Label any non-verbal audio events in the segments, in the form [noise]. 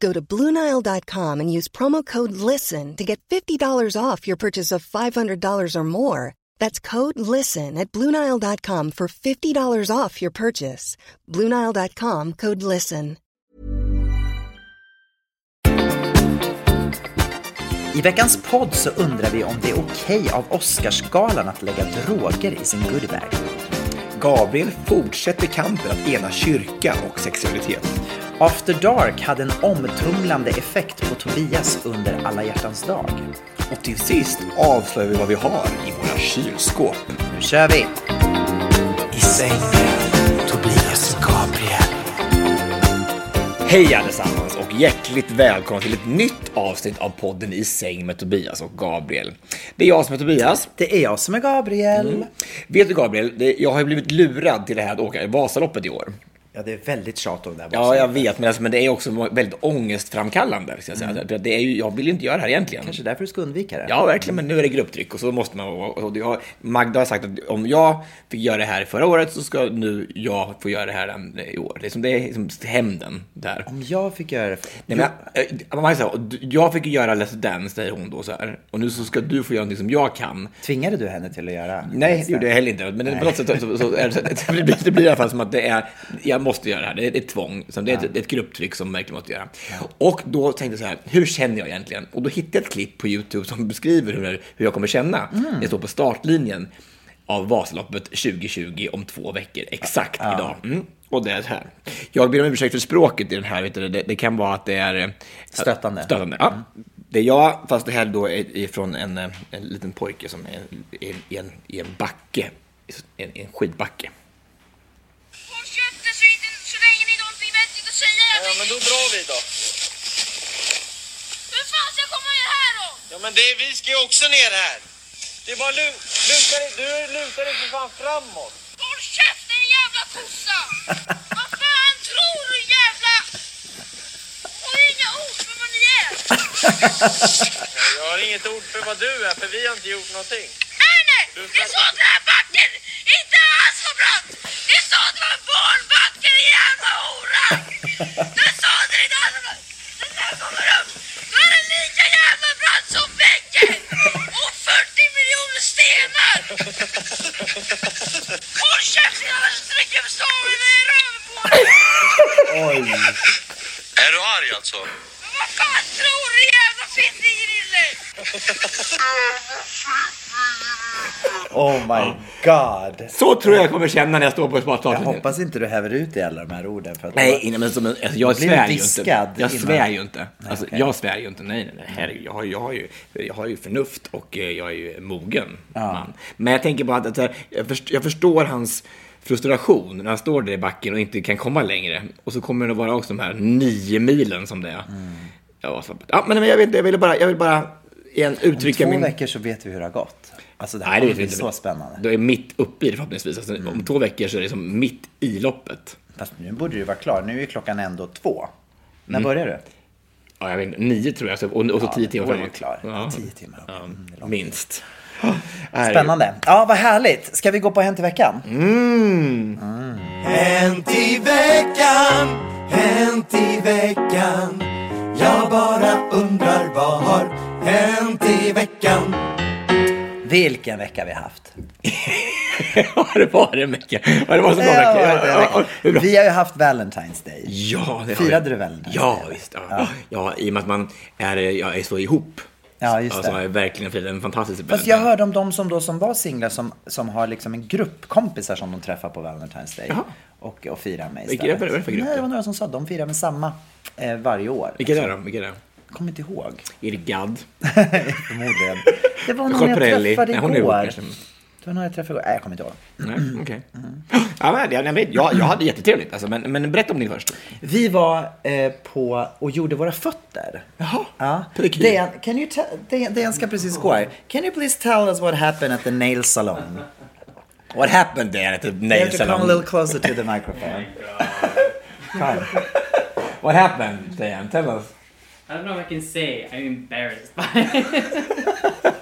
Go to Bluenile.com and use promo code LISTEN to get $50 off your purchase of $500 or more. That's code LISTEN at Bluenile.com for $50 off your purchase. Bluenile.com code LISTEN. I veckans podd så undrar vi om det är okej av Oscarsgalan att lägga droger i sin goodiebag. Gabriel fortsätter kampen att ena kyrka och sexualitet. After Dark hade en omtumlande effekt på Tobias under alla hjärtans dag. Och till sist avslöjar vi vad vi har i våra kylskåp. Nu kör vi! I sängen, Tobias och Gabriel. Hej allesammans och hjärtligt välkomna till ett nytt avsnitt av podden I säng med Tobias och Gabriel. Det är jag som är Tobias. Det är jag som är Gabriel. Mm. Vet du Gabriel, jag har ju blivit lurad till det här att åka Vasaloppet i år. Ja, det är väldigt tjat om det här. Ja, jag vet, men, alltså, men det är också väldigt ångestframkallande. Ska jag, säga. Mm. Det är ju, jag vill ju inte göra det här egentligen. Kanske därför du ska undvika det. Ja, verkligen, men nu är det grupptryck och så måste man... Och jag, Magda har sagt att om jag fick göra det här förra året så ska nu jag få göra det här i år. Det är som det är liksom hämnden där. Om jag fick göra det? Nej, men, jag, man säga, jag fick göra Let's Dance, säger hon då så här. Och nu så ska du få göra någonting som jag kan. Tvingade du henne till att göra? Nej, det gjorde jag heller inte. Men Nej. på något sätt så, så, så, [laughs] det, blir, det blir i alla fall som att det är, jag måste göra det här. Det är ett tvång. Det är ett, ett grupptryck som verkligen måste göra. Ja. Och då tänkte jag så här, hur känner jag egentligen? Och då hittade jag ett klipp på YouTube som beskriver hur, hur jag kommer känna. Mm. Jag står på startlinjen av Vasaloppet 2020 om två veckor, exakt ja. idag. Mm. Och det är här. Jag ber om ursäkt för språket i den här. Du, det, det kan vara att det är... Eh, stötande. Stötande, ja. Mm. Det är jag, fast det här då är från en, en liten pojke som är i en, i en backe, en, en skidbacke. Ja, men då drar vi då. Hur fan ska jag komma ner här då? Ja, men det, vi ska ju också ner här. Det är bara lu luta dig, du lutar dig för fan framåt. Håll käften jävla kossa! Vad fan tror du jävla... Har inga ord för vad ni är. Jag har inget ord för vad du är, för vi har inte gjort någonting. Nej, nej! Det sa att den här backen inte Det sa att det var en barnbacke, din jävla hora! Den sa det i andra Den där kommer upp, då är den lika jävla brant som väggen! Och 40 miljoner stenar! Håll käften annars sträcker jag staven i röven på dig! Oj. Är du arg alltså? Men vad fan tror du jävla fittegrille? Oh my god. Så tror jag jag kommer känna när jag står på ett smartstart. Jag hoppas inte du häver ut i alla de här orden. För att nej, nej, men som, alltså, jag svär ju inte. Jag svär ju inte. Alltså, okay. Jag svär ju inte. Nej, nej, nej. Herregud, jag har, jag, har ju, jag har ju förnuft och eh, jag är ju mogen ja. man. Men jag tänker bara att, att jag, förstår, hans frustration när han står där i backen och inte kan komma längre. Och så kommer det att vara också de här nio milen som det är. Mm. Ja, så, ja, men jag, vet, jag vill bara, jag vill bara igen uttrycka min... Om två min... veckor så vet vi hur det har gått. Alltså det här Nej, det vet inte, så spännande. Då är mitt uppe i det förhoppningsvis. Alltså, mm. Om två veckor så är det som mitt i loppet. Fast nu borde du vara klar. Nu är klockan ändå två. När mm. börjar du? Ja, jag vet. Nio tror jag. Och, och så ja, tio timmar framåt. klar. Ja. Tio timmar. Ja, mm, minst. Spännande. Ja, vad härligt. Ska vi gå på Hänt i veckan? Mm. mm. Hänt i veckan, hänt i veckan? Jag bara undrar vad har hänt i veckan? Vilken vecka vi har haft. [laughs] Har det varit en vecka? Har det varit många Ja, bra. Vi har ju haft Valentine's Day. Ja, det Firade vi. du Valentine's Ja, Day? visst. Ja. Ja. i och med att man är, ja, är så ihop. Ja, just Alltså, det. är verkligen firat en fantastisk Fast jag hörde om de som då som var singlar som, som har liksom en grupp kompisar som de träffar på Valentine's Day. Jaha. Och, och firar med Vilka- istället. vad är det för grupp Nej, det var några som sa att de firar med samma eh, varje år. Vilka är det då? Vilka är det? Kommer inte ihåg. Gadd? [laughs] Förmodligen. Det var någon jag träffade Nej, hon igår. Det var någon jag träffade igår. Nej, jag kommer inte ihåg. Nej, okej. Ja, men, jag, jag, vet, jag, jag hade jättetrevligt, alltså, men, men berätta om din först. Vi var eh, på och gjorde våra fötter. Jaha, Ja. Dejan, can you Dejan, Dejan ska precis gå här. Can you please tell us what happened at the nail salon? What happened there at the You nail have to come a salon? little closer to the microphone. [laughs] Come. What happened, Diane? Tell us. I don't know if I can say. I'm embarrassed by it.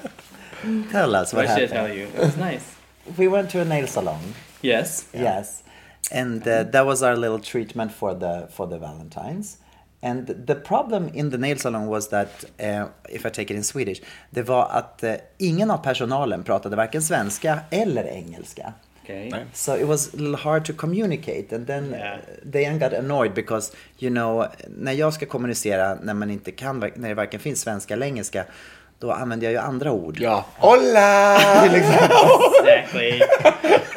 [laughs] Tell us what what should I happened. tell you? It was nice. We went to a nail salon. Yes. Yes, and uh, that was our little treatment for the for the Valentines. And the problem in the nail salon was that, uh, if I take it in Swedish, det var att uh, ingen av personalen pratade varken svenska eller engelska. Okay. So it was a little hard to communicate and then Yeah. uh, Diane got annoyed because you know när jag ska kommunicera när man inte kan, när det varken finns svenska eller engelska då använder jag ju andra ord. Ja. Hola! [laughs] Exactly.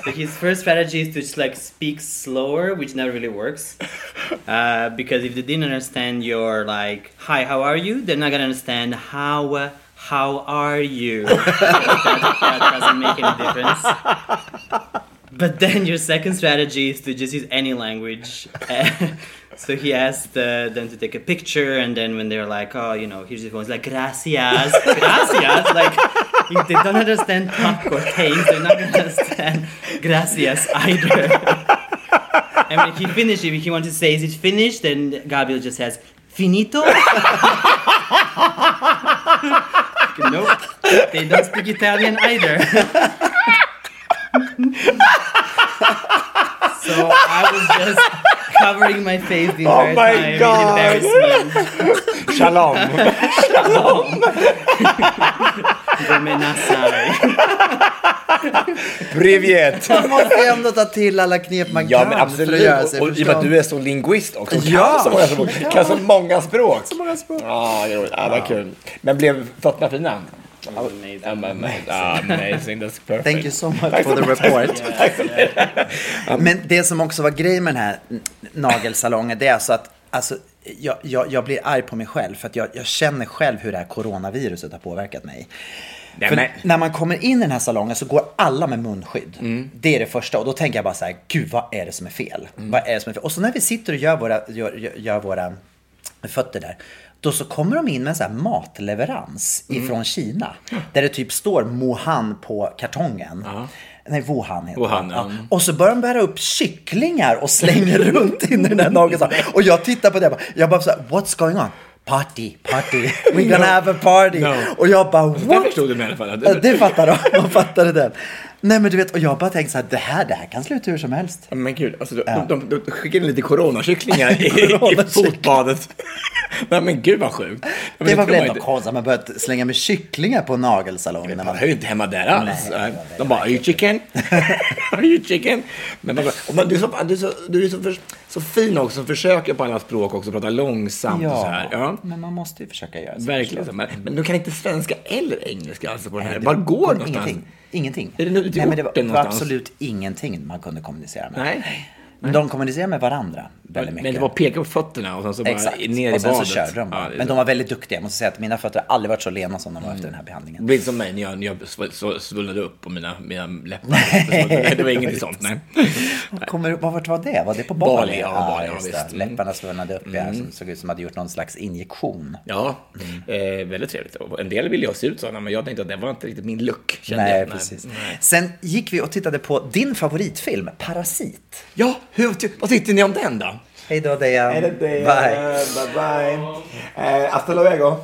so his first strategy is to just like speak slower, which never really works. Uh, because if they didn't understand your like, "Hi, how are you?" They're not gonna understand how. How are you? [laughs] that, that doesn't make any difference. But then your second strategy is to just use any language. [laughs] so he asked uh, them to take a picture, and then when they're like, "Oh, you know, here's the phone," it's like "Gracias, gracias." [laughs] like if they don't understand talk or taste, they're not gonna understand "gracias" either. and when he finishes, if he wants to say, "Is it finished?" then Gabriel just says, "Finito." Nope, [laughs] they don't speak Italian either. [laughs] So I was just covering my face the oh entire my time God. in embarrassment. [laughs] Shalom! Domenasai. [laughs] Privet! Man måste ändå ta till alla knep man Ja, kan men för att absolut. göra Och, sig och i och med att du är så linguist också. och Ja. Kan så många språk. Kan så många språk. Så många språk. Ja, det är roligt. Ja, vad kul. Men blev fötterna fina? Amazing. Amazing. Amazing. That's perfect. Thank you so much for the report. [laughs] Men det som också var grejen med den här nagelsalongen, det är alltså att alltså, jag, jag, jag blir arg på mig själv för att jag, jag känner själv hur det här coronaviruset har påverkat mig. Nej, För men- när man kommer in i den här salongen så går alla med munskydd. Mm. Det är det första och då tänker jag bara så här, gud vad är det som är fel? Mm. Vad är det som är fel? Och så när vi sitter och gör våra, gör, gör, våra fötter där. Då så kommer de in med en sån här matleverans Mm. ifrån Kina. Där det typ står Mohan på kartongen. Nej, Wuhan heter Wuhan, det. ja. Och så börjar de bära upp kycklingar och slänger [laughs] runt in i den här nagelsalongen. Och jag tittar på det och jag bara så här, what's going on? Party, party, [laughs] we're gonna have a party. No. Och jag bara, Det what? förstod du med i alla fall. Ja, Det fattar de, de fattade den. Nej men du vet, och jag bara tänkte så här, det här, det här kan sluta hur som helst. Men gud, alltså, de, Ja. de, de, de skickade in lite coronakycklingar i, i [laughs] fotbadet. Nej men gud vad sjukt. Men Det var väl ändå konstigt att man börjat slänga med kycklingar på nagelsalongen. Man hör ju inte hemma där alls. Nej, de bara, are you chicken? [laughs] [laughs] are you chicken? Men man, man, du är, så, du är, så, du är så, för, så fin också, som försöker på alla språk också, prata långsamt och så här. Ja. men man måste ju försöka göra så. Verkligen. Men, men du kan inte svenska eller engelska alltså på det här. Nej, det Var går någonstans? Ingenting. Ingenting. Är det nu i Nej, men det var, det var absolut ingenting man kunde kommunicera med. Nej. Men de kommunicerade med varandra väldigt mycket. Men det var peka på fötterna och sen så bara Exakt. ner i och sen badet. så körde de bara. Ja, det men de var väldigt duktiga. Jag måste säga att mina fötter har aldrig varit så lena som de var efter den här Det behandlingen. blir som mig när jag, när jag svullnade upp på mina, mina läppar. Nej, det var inget [laughs] sånt, nej. Kommer, vad vart var det? Var det på Bali? Bali, ja, Bali, ja, visst. det. Mm. Läpparna svullnade upp, ja, som såg ut som hade gjort någon slags injektion. Ja, eh, väldigt trevligt. En del ville jag se ut sådana, men jag tänkte att det var inte riktigt min look. kände Nej, jag. precis. nej. Sen gick vi och tittade på din favoritfilm, Parasit. Ja, hur, vad tyckte ni om den då? Hej då Dejan. Bye. Bye, bye. Eh, [laughs] hasta luego.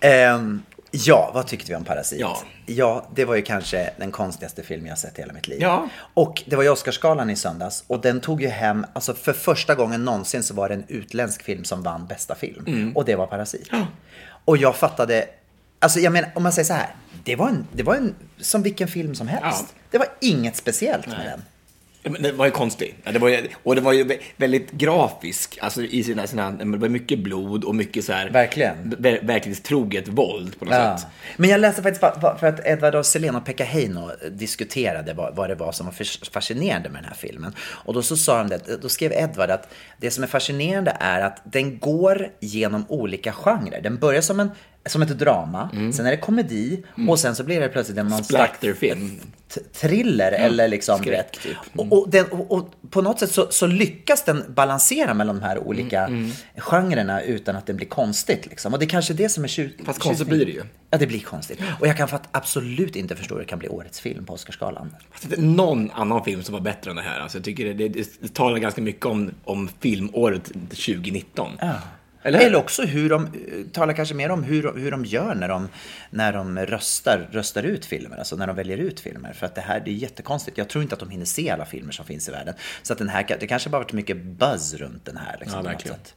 Ehm, Ja, vad tyckte vi om Parasit? Ja. ja, det var ju kanske den konstigaste film jag sett i hela mitt liv. Ja. Och det var ju Oscarsgalan i söndags och den tog ju hem, alltså för första gången någonsin så var det en utländsk film som vann bästa film. Mm. Och det var Parasit. Och jag fattade, alltså jag menar om man säger så här, det var en, det var en som vilken film som helst. Ja. Det var inget speciellt med den. Men Den var ju konstig. Ja, det var ju, och den var ju vä- väldigt grafisk. Alltså i sina, sina, det var mycket blod och mycket så här... Verkligen. ver- Verklighetstroget våld på något Ja. sätt. Men jag läste faktiskt för att Edward af Sillén och Pekka Heino diskuterade vad, vad det var som var fas- fascinerande med den här filmen. Och då så sa de det, då skrev Edward att det som är fascinerande är att den går genom olika genrer. Den börjar som, en, som ett drama, sen är det komedi och sen så blir det plötsligt en någon Splatterfilm. thriller eller liksom skräck, rätt. typ. Och, och, den, och, och på något sätt så, så lyckas den balansera mellan de här olika Mm, genrerna utan att det blir konstigt. Liksom. Och det är kanske det som är tju- Fast konstigt blir det ju. Ja, det blir konstigt. Och jag kan fatt, absolut inte förstå hur det kan bli årets film på Oscarsgalan. Fast det är någon annan film som var bättre än det här. Alltså, jag tycker det, det, det talar ganska mycket om, om filmåret 2019. Ja. Eller Eller, hur? också hur de, eh, talar kanske mer om hur, hur de gör när de, när de röstar, röstar ut filmer, alltså när de väljer ut filmer. För att det här det är jättekonstigt. Jag tror inte att de hinner se alla filmer som finns i världen. Så att den här, det kanske bara varit mycket buzz runt den här. Liksom, Ja, verkligen. sätt.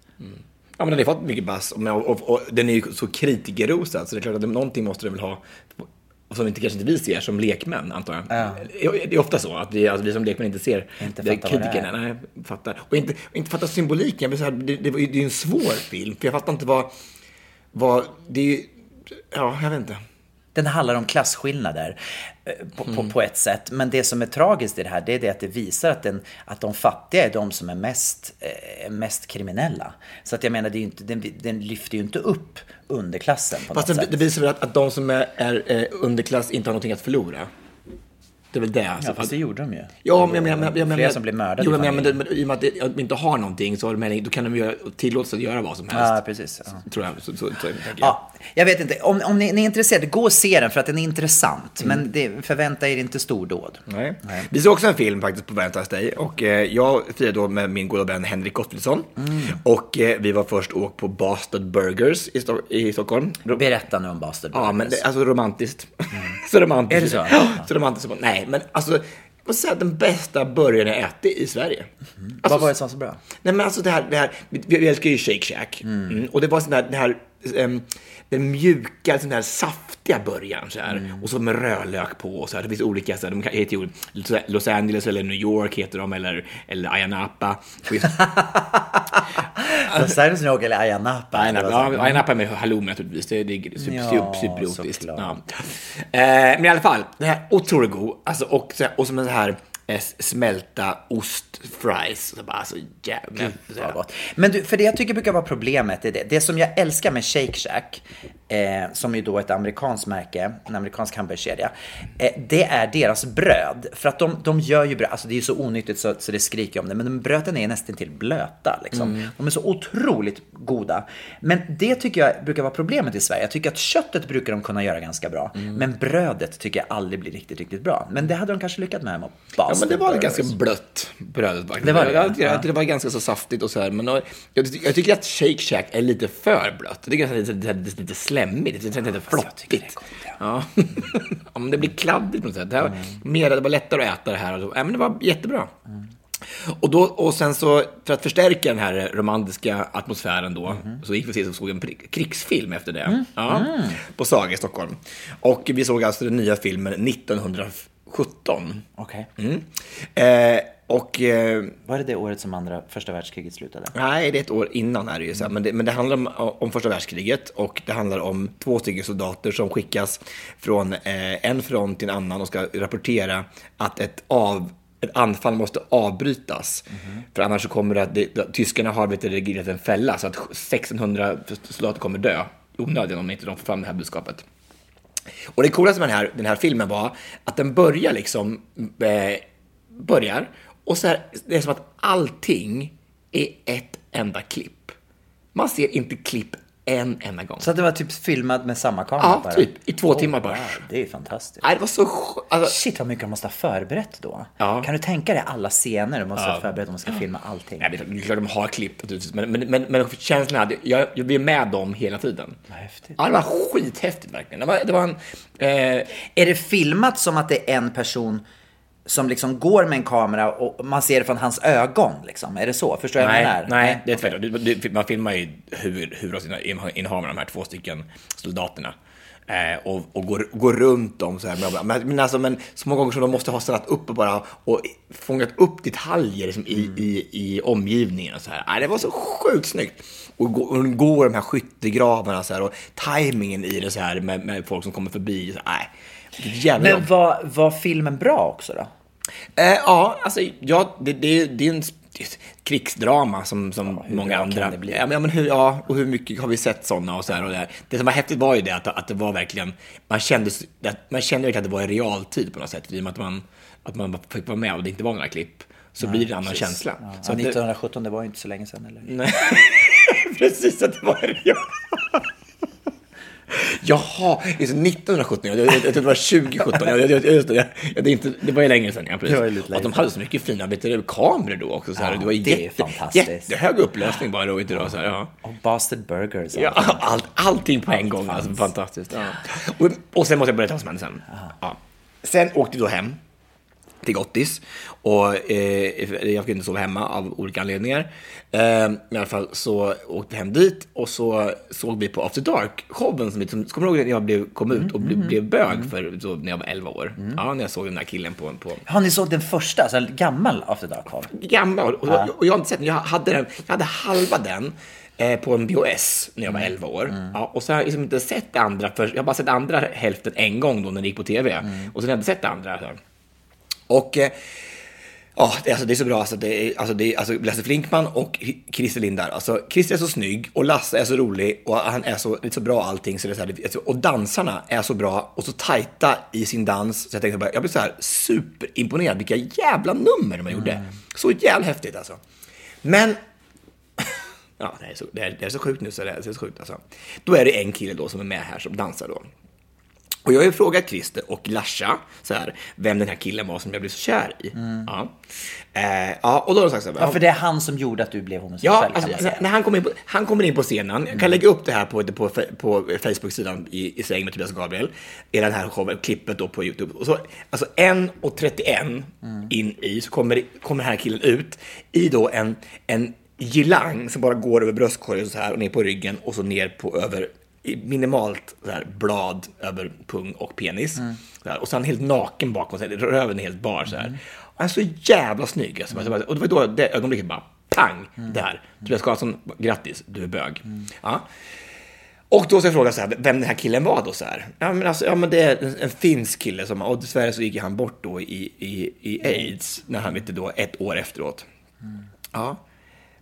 Ja, men den har fått mycket buzz och, och, och, och den är ju så kritikerrosad så det är klart att det- någonting måste den väl ha som inte kanske inte vi ser som lekmän, antar jag. Ja. Det är ofta så att vi, alltså, vi som lekmän inte ser Inte fattar kritikerna. Nej, fattar. Och inte, och inte fattar symboliken. Jag så här, det, det, det är ju en svår film, för jag fattar inte vad... vad det är ju... Ja, jag vet inte. Den handlar om klasskillnader eh, på, Mm. på, på ett sätt. Men det som är tragiskt i det här, det är det att det visar att, den, att de fattiga är de som är mest, eh, mest kriminella. Så att jag menar, det inte, den, den lyfter ju inte upp underklassen på Fast något det, sätt. det visar väl att, att de som är, är eh, underklass inte har någonting att förlora. Det är väl det. Alltså. Ja, fast det gjorde de ju. Ja, men jag menar... Jag, Flera menar- som blev mördade Jo, i men, men, familjen. men, i och med att de inte har någonting så har de heller- då kan de ju tillåtas att göra vad som helst. Ja, precis. Ja. Tror jag. Så, så, så, jag. Ja, jag vet inte. Om, om ni, ni är intresserade, gå och se den för att den är intressant. Mm. Men det, förvänta er inte stordåd. Nej. Vi såg också en film faktiskt på Valentine's Day och eh, jag firade då med min goda vän Henrik Gottfridsson. Mm. Och eh, vi var först åkt på Bastard Burgers i, Sto- i Stockholm. Berätta nu om Bastard Ja, men det, Burgers. alltså romantiskt. [laughs] så romantiskt. Är det så? Ja, [gasps] så romantiskt. Nej, men alltså, jag måste säga att den bästa burgaren jag ätit i Sverige. Alltså, Vad var det som var så bra? Nej men alltså det här, det här vi, vi älskar ju Shake Shack. Mm. Och det var sån där, det här, ehm, den mjuka, sån där saftiga början så här. Och så med rödlök på och så här. Det finns olika, så här, de heter ju Los Angeles eller New York heter de, eller, eller Ayia Napa. [laughs] Los Angeles New York eller Ayia Napa? Ayia eller Napa, vad sa du? ja, Ayia Napa med halloumi naturligtvis. Det, det är super, Ja, super, superotiskt. såklart. Ja. Eh, men i alla fall, den här otroligt god. Alltså, och, här- och som en så här smälta ostfries. Så bara, alltså, så jävla... Vad gott. Men du, för det jag tycker brukar vara problemet är det. Det som jag älskar med Shake Shack, eh, som ju då är ett amerikanskt märke, en amerikansk hamburgerkedja, eh, det är deras bröd. För att de, de gör ju bröd, alltså det är ju så onyttigt så, så det skriker om det, men de bröden är nästan till blöta. Liksom. De är så otroligt goda. Men det tycker jag brukar vara problemet i Sverige. Jag tycker att köttet brukar de kunna göra ganska bra, men brödet tycker jag aldrig blir riktigt, riktigt bra. Men det hade de kanske lyckats med med Ja, men det var Boston ganska blött, brödet faktiskt. Det var det, jag, jag, ja. det var ganska så saftigt och så här. Men jag, jag, tycker att Shake Shack är lite för blött. Det är lite, lite, lite, lite slemmigt, lite, lite det är flottigt. gott, [laughs] ja. Men det blir kladdigt på något sätt. Det, här, mer, det var lättare att äta det här. Och så. Ja, men det var jättebra. Och, då, och sen så, för att förstärka den här romantiska atmosfären då, så gick vi precis och såg en krigsfilm efter det. Ja, på Saga i Stockholm. Och vi såg alltså den nya filmen 1917. Okej. Mm. Eh, och... Eh, Var det det året som andra, första världskriget slutade? nej, det är ett år innan är det ju. Så här, men, det, men det handlar om, om första världskriget och det handlar om två stycken soldater som skickas från eh, en front till en annan och ska rapportera att ett av ett anfall måste avbrytas. För annars så kommer det att det, tyskarna har reglerat en fälla så att 1600 soldater kommer dö onödan om inte de får fram det här budskapet. Och det coolaste med den här, den här filmen var att den börjar liksom, eh, börjar och så här, det är som att allting är ett enda klipp. Man ser inte klipp en enda gång. Så att det var typ filmad med samma kamera Ja, bara? typ. I två timmar bara. Wow, det är fantastiskt. Nej, det var så alltså, Shit vad mycket de måste ha förberett då. Ja. Kan du tänka dig alla scener de måste ha Ja. förberett om de ska filma allting? Nej, det är klart de har klippt naturligtvis, men, men, men, men känslan hade, jag, jag blev med dem hela tiden. Vad häftigt. Ja, det var skithäftigt verkligen. Det var, det var en... Eh, Är det filmat som att det är en person som liksom går med en kamera och man ser det från hans ögon liksom? Är det så? Förstår jag vad nej, jag menar? nej, det är tvärtom. Man filmar ju hur, hur av sina innehavarna, de här två stycken soldaterna. Eh, och, och går, går runt dem så här. bla, bla. Men, men, alltså, men så många gånger som de måste ha stannat upp och bara och fångat upp detaljer liksom, i, i, i omgivningen. Och så här. Nej, det var så sjukt snyggt. Och gå- och gå de här skyttegravarna så här, och tajmingen i det så här med, med folk som kommer förbi. Så, här, nej, jävla Men var, var filmen bra också då? Eh, ja, alltså ja, det, det, det är en det krigsdrama som, som hur många andra. det bli? Ja, men, ja, hur, ja, och hur mycket har vi sett sådana och så här och det, här. det som var häftigt var ju det att, att det var verkligen, man kände, att- man kände verkligen att det var i realtid på något sätt, i och med att man, att man fick vara med och det inte var några klipp. Så blir det en annan känsla. Ja, Så det, 1917, det var ju inte så länge sedan eller? nej, [laughs] precis att det var i real. [laughs] Jaha, just det, 1917, jag, trodde det var 2017. Jag, jag, just det, jag, det, är inte, det var ju länge sedan. Ja, precis. Lite och att de länge hade så mycket fina kameror då också. Så här, Ja, det var ju det är jätte, fantastiskt. jättehög upplösning bara då. Inte då så här, ja. Och Bastard Burgers. Ja, allt, allting på en gång. Alltså, fantastiskt. Ja. Och, och sen måste jag berätta vad som hände sen. Ja. Sen åkte vi då hem till Gottis. Och eh, jag fick inte sova hemma av olika anledningar. Eh, men I alla fall så åkte vi hem dit och så såg vi på After Dark-showen. Som, som, kommer du ihåg när jag blev, kom ut och blev, blev bög för, så, när jag var 11 år? Ja, när jag såg den där killen på, på Har ni såg den första, alltså gammal After Dark Hall? gammal. Och, och, och jag har inte sett den. Jag hade, den, jag hade halva den eh, på en VHS när jag var 11 år. Ja, och så har jag liksom inte sett det andra. För, jag har bara sett andra hälften en gång då när det gick på tv. Och sen har jag inte sett det andra. Så. Och eh, ja, det, alltså, det är så bra. Alltså, det är, alltså, det är, alltså, Lasse Flinkman och Christer Lindar. Alltså, Christer är så snygg och Lasse är så rolig och han är så, det är så bra allting. Så det är så här, och dansarna är så bra och så tajta i sin dans. Så jag tänkte bara, jag blev så här superimponerad. Vilka jävla nummer de gjorde. Så jävla häftigt alltså. Men [laughs] Ja, det är, så, det, är, det är så sjukt nu så det är, det är så sjukt alltså. Då är det en kille då som är med här som dansar då. Och jag har ju frågat Christer och Lasha så här, vem den här killen var som jag blev så kär i. Ja. Eh, ja, och då har de sagt så här. Ja, för det är han som gjorde att du blev homosexuell Ja, alltså, när han kommer in på, han kommer in på scenen. Jag kan lägga upp det här på, på, på Facebook-sidan i, i säng med Tobias och Gabriel. I den här showen, klippet då på YouTube. Och så, alltså 1.31 in i så kommer, kommer den här killen ut i då en, en girlang som bara går över bröstkorgen så här och ner på ryggen och så ner på över minimalt så här, blad över pung och penis. Så här, och så han helt naken bakom sig, röven är helt bar så här. Och han är så jävla snygg. Alltså. Och det var då det ögonblicket bara pang, där. Tobias Karlsson, grattis, du är bög. Ja. Och då ska jag fråga så här, vem den här killen var då så här. Ja men alltså, ja men det är en, en finsk kille som, och dessvärre så gick han bort då i, i, i aids, när han inte då, ett år efteråt. Ja.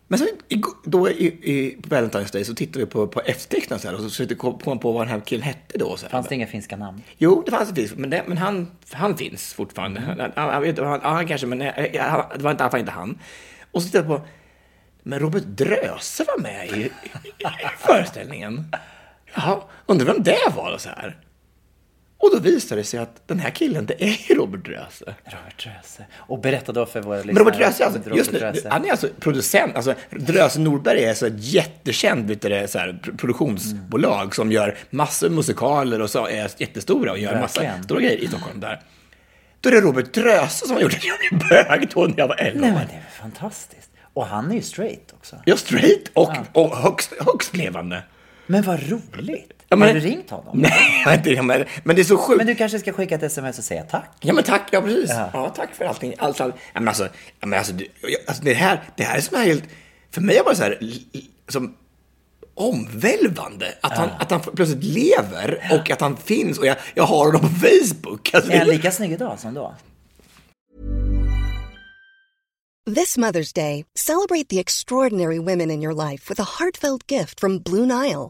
Men i- då i, i, på Valentine's Day så tittade vi på, på så här och så försökte komma på på vad den här killen hette då. Så här. Fanns det inga finska namn? Jo, det fanns en finsk, men, det, men han, han finns fortfarande. Han, han, han, han, han kanske, men eh, han, det var inte, fall inte han. Och så tittade jag på, men Robert Dröse var med i, i, i föreställningen. Ja, undrar vem det var och så här. Och då visade det sig att den här killen, det är ju Robert Dröse. Robert Dröse. Och berätta då för våra lyssnare. Men Robert Dröse, alltså, Robert just nu, Dröse. han är alltså producent. Alltså, Dröse Norberg är så ett jättekänd vet du, det, så här, pro- produktionsbolag som gör massor musikaler och så är jättestora och gör massa Verkligen. stora grejer i Stockholm. Där. Då är det Robert Dröse som har gjort att jag bög då när jag var 11 Nej men det är fantastiskt. Och han är ju straight också. Jag straight och, och högst, högst levande. Men vad roligt. Ja, men- Har du ringt honom? [laughs] Nej, jag har inte det, men, men det är så sjukt. Men du kanske ska skicka ett sms och säga tack? Ja men tack, ja precis. Ja. Ja, tack för allting. Allt, allt. Ja, men alltså, ja, men alltså, det, jag- alltså det, här, det här är som helt, för mig är det bara så här, som omvälvande. Att, han, att han plötsligt lever och att han finns och jag, jag har honom på Facebook. Alltså, Är han lika snygg idag som då? This Mother's Day, celebrate the extraordinary women in your life with a heartfelt gift from Blue Nile.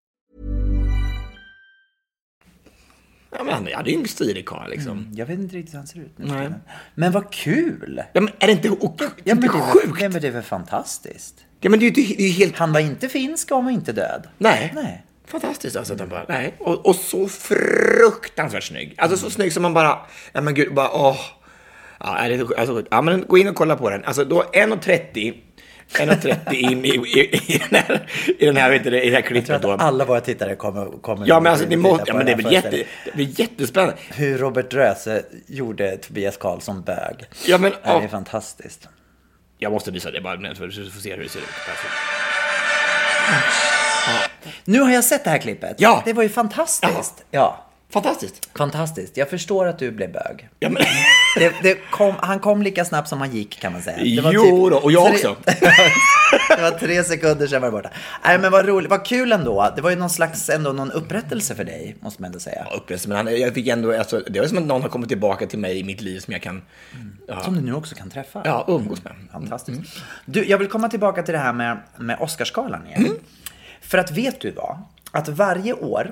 Ja, men han hade ju en stilig karl liksom. Jag vet inte riktigt hur han ser ut nu. Nej. Men vad kul! Ja, men är det inte, och, Ja, men det, är sjukt? ja, men det är väl fantastiskt? Ja, men det är ju helt... Han var inte finsk och han var inte död. Nej. Nej. Fantastiskt alltså. Att han bara, nej. Och, och så fruktansvärt snygg. Alltså så snygg som man bara, ja men gud, bara åh. Ja, det, alltså, ja men gå in och kolla på den. Alltså då 1.30 1.30 in i, i, i den här, i den här, vet du, det, i det här Jag tror klippet att då. alla våra tittare kommer, kommer Ja men alltså måste, på ja men det är väl jätte, det blir jättespännande. Hur Robert Röse gjorde Tobias Karlsson bög. Ja men, Ja, det är ja, fantastiskt. jag måste visa det bara för du får se hur det ser ut. Nu har jag sett det här klippet. Ja. Det var ju fantastiskt. Ja. Fantastiskt. Fantastiskt. Jag förstår att du blev bög. Ja, men, [laughs] Det, det kom, han kom lika snabbt som han gick kan man säga. Jo då, och jag också. [laughs] det var tre sekunder sedan var det borta. Nej men vad roligt, vad kul ändå. Det var ju någon slags, ändå någon upprättelse för dig, måste man ändå säga. Ja, upplevelse, men han, jag fick ändå, alltså, det var som att någon har kommit tillbaka till mig i mitt liv som jag kan ja, Som du nu också kan träffa. ja, umgås med. Fantastiskt. Du, jag vill komma tillbaka till det här med, med Oscarsgalan igen. För att vet du vad? Att varje år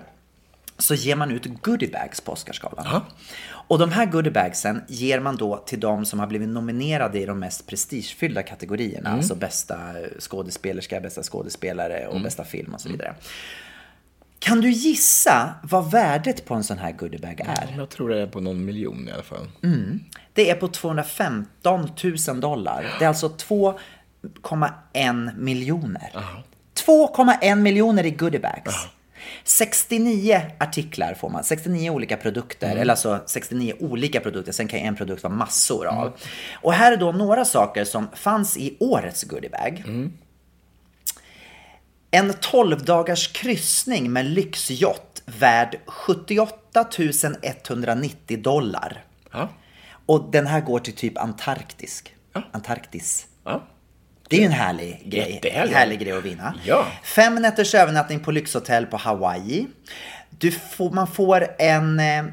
så ger man ut goodiebags på Oscarsgalan. Ja. Och de här goodiebagsen ger man då till de som har blivit nominerade i de mest prestigefyllda kategorierna. Alltså bästa skådespelerska, bästa skådespelare och bästa film och så vidare. Kan du gissa vad värdet på en sån här goodiebag är? Jag tror det är på någon miljon i alla fall. Det är på 215 000 dollar. Det är alltså 2,1 miljoner. 2,1 miljoner i goodiebags. 69 artiklar får man, 69 olika produkter, eller alltså 69 olika produkter, sen kan en produkt vara massor av. Och här är då några saker som fanns i årets goodiebag. En 12 dagars kryssning med lyxjott värd 78 190 dollar. Ja. Och den här går till typ Antarktisk. Antarktis. Ja. Det är ju en härlig grej. Jättehärlig. Härlig grej att vinna. Ja. Fem nätters övernattning på lyxhotell på Hawaii. Du får, man får en, eh,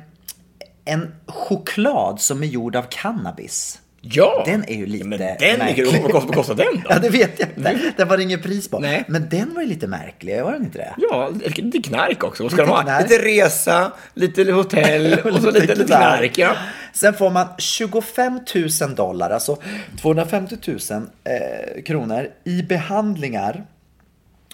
en choklad som är gjord av cannabis. Ja! Den är ju lite Men den är märklig. kul. Vad kostar, vad kostar den då? [laughs] Ja, det vet jag inte. Den var det inget pris på. Nej. Men den var ju lite märklig, var den inte det? Ja, lite knark också. Vad ska Lite de ha? knark. Lite resa, lite hotell [laughs] och så lite, lite knark. Ja. Sen får man 25 000 dollar, alltså 250 000 eh, kronor i behandlingar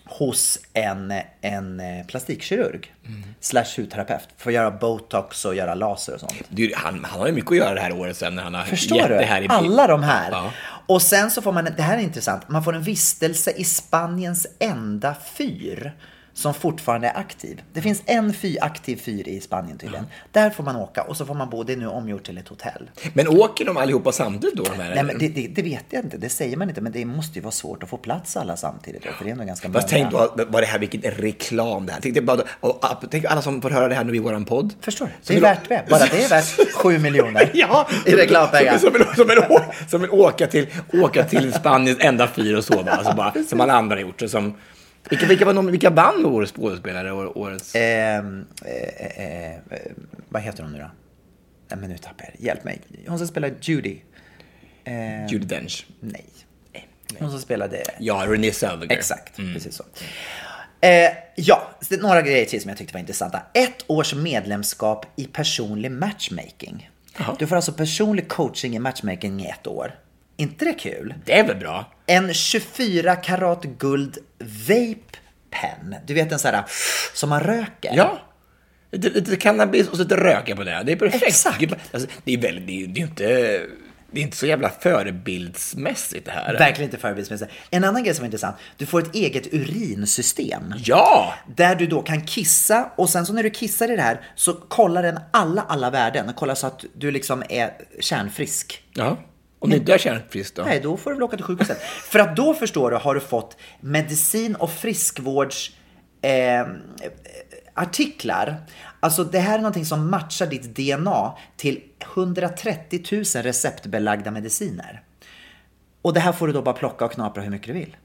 hos en, en eh, plastikkirurg Mm. slash hudterapeut för att göra botox och göra laser och sånt. Du, han, han har ju mycket att göra det här året sen när han har Förstår gett du? det här i Alla de här. Ja. Och sen så får man, det här är intressant, man får en vistelse i Spaniens enda fyr som fortfarande är aktiv. Det finns en fyr, aktiv fyr i Spanien tydligen. Där får man åka och så får man bo, det är nu omgjort till ett hotell. Men åker de allihopa samtidigt då? De här, Nej, men det, det, det vet jag inte, det säger man inte, men det måste ju vara svårt att få plats alla samtidigt. Då, för det är nog ganska många. Fast tänk då, vad det här, vilken reklam det här. Tänk, dig bara, och, tänk alla som får höra det här nu i våran podd. Förstår du? Det är värt det. Bara det är värt sju miljoner [laughs] Ja, i reklampengar. Som, som, vill, som, å- som vill åka till, åka till Spaniens enda fyr och sova, alltså bara, som alla andra har gjort. Som, vilka, vilka, var vilka vann årets skådespelare? År, årets... Ehm, eh, eh, eh, vad heter hon nu då? Nej, men nu tappar jag det. Hjälp mig. Hon som spelar Judy. Eh, Judi Dench. Nej. Hon som spelade... Ja, Renée Zellweger. Exakt, precis så. Eh, ja, så det är några grejer till som jag tyckte var intressanta. Ett års medlemskap i personlig matchmaking. Jaha. Du får alltså personlig coaching i matchmaking i ett år. inte det kul? Det är väl bra? En 24 karat guld vape pen. Du vet en sån här som man röker. Ja. Lite, lite cannabis och så lite röka på det. Det är perfekt. Exakt. Alltså, det är väldigt, det är, det är ju inte... Det är inte så jävla förebildsmässigt det här. Verkligen inte förebildsmässigt. En annan grej som är intressant. Du får ett eget urinsystem. Ja! Där du då kan kissa och sen så när du kissar i det här så kollar den alla, alla värden. Den kollar så att du liksom är kärnfrisk. Ja. Om du inte är kärnfrisk då? Nej, då får du väl åka till sjukhuset. För att då förstår du har du fått medicin och friskvårds eh, artiklar. Alltså det här är någonting som matchar ditt DNA till 130 000 receptbelagda mediciner. Och det här får du då bara plocka och knapra hur mycket du vill.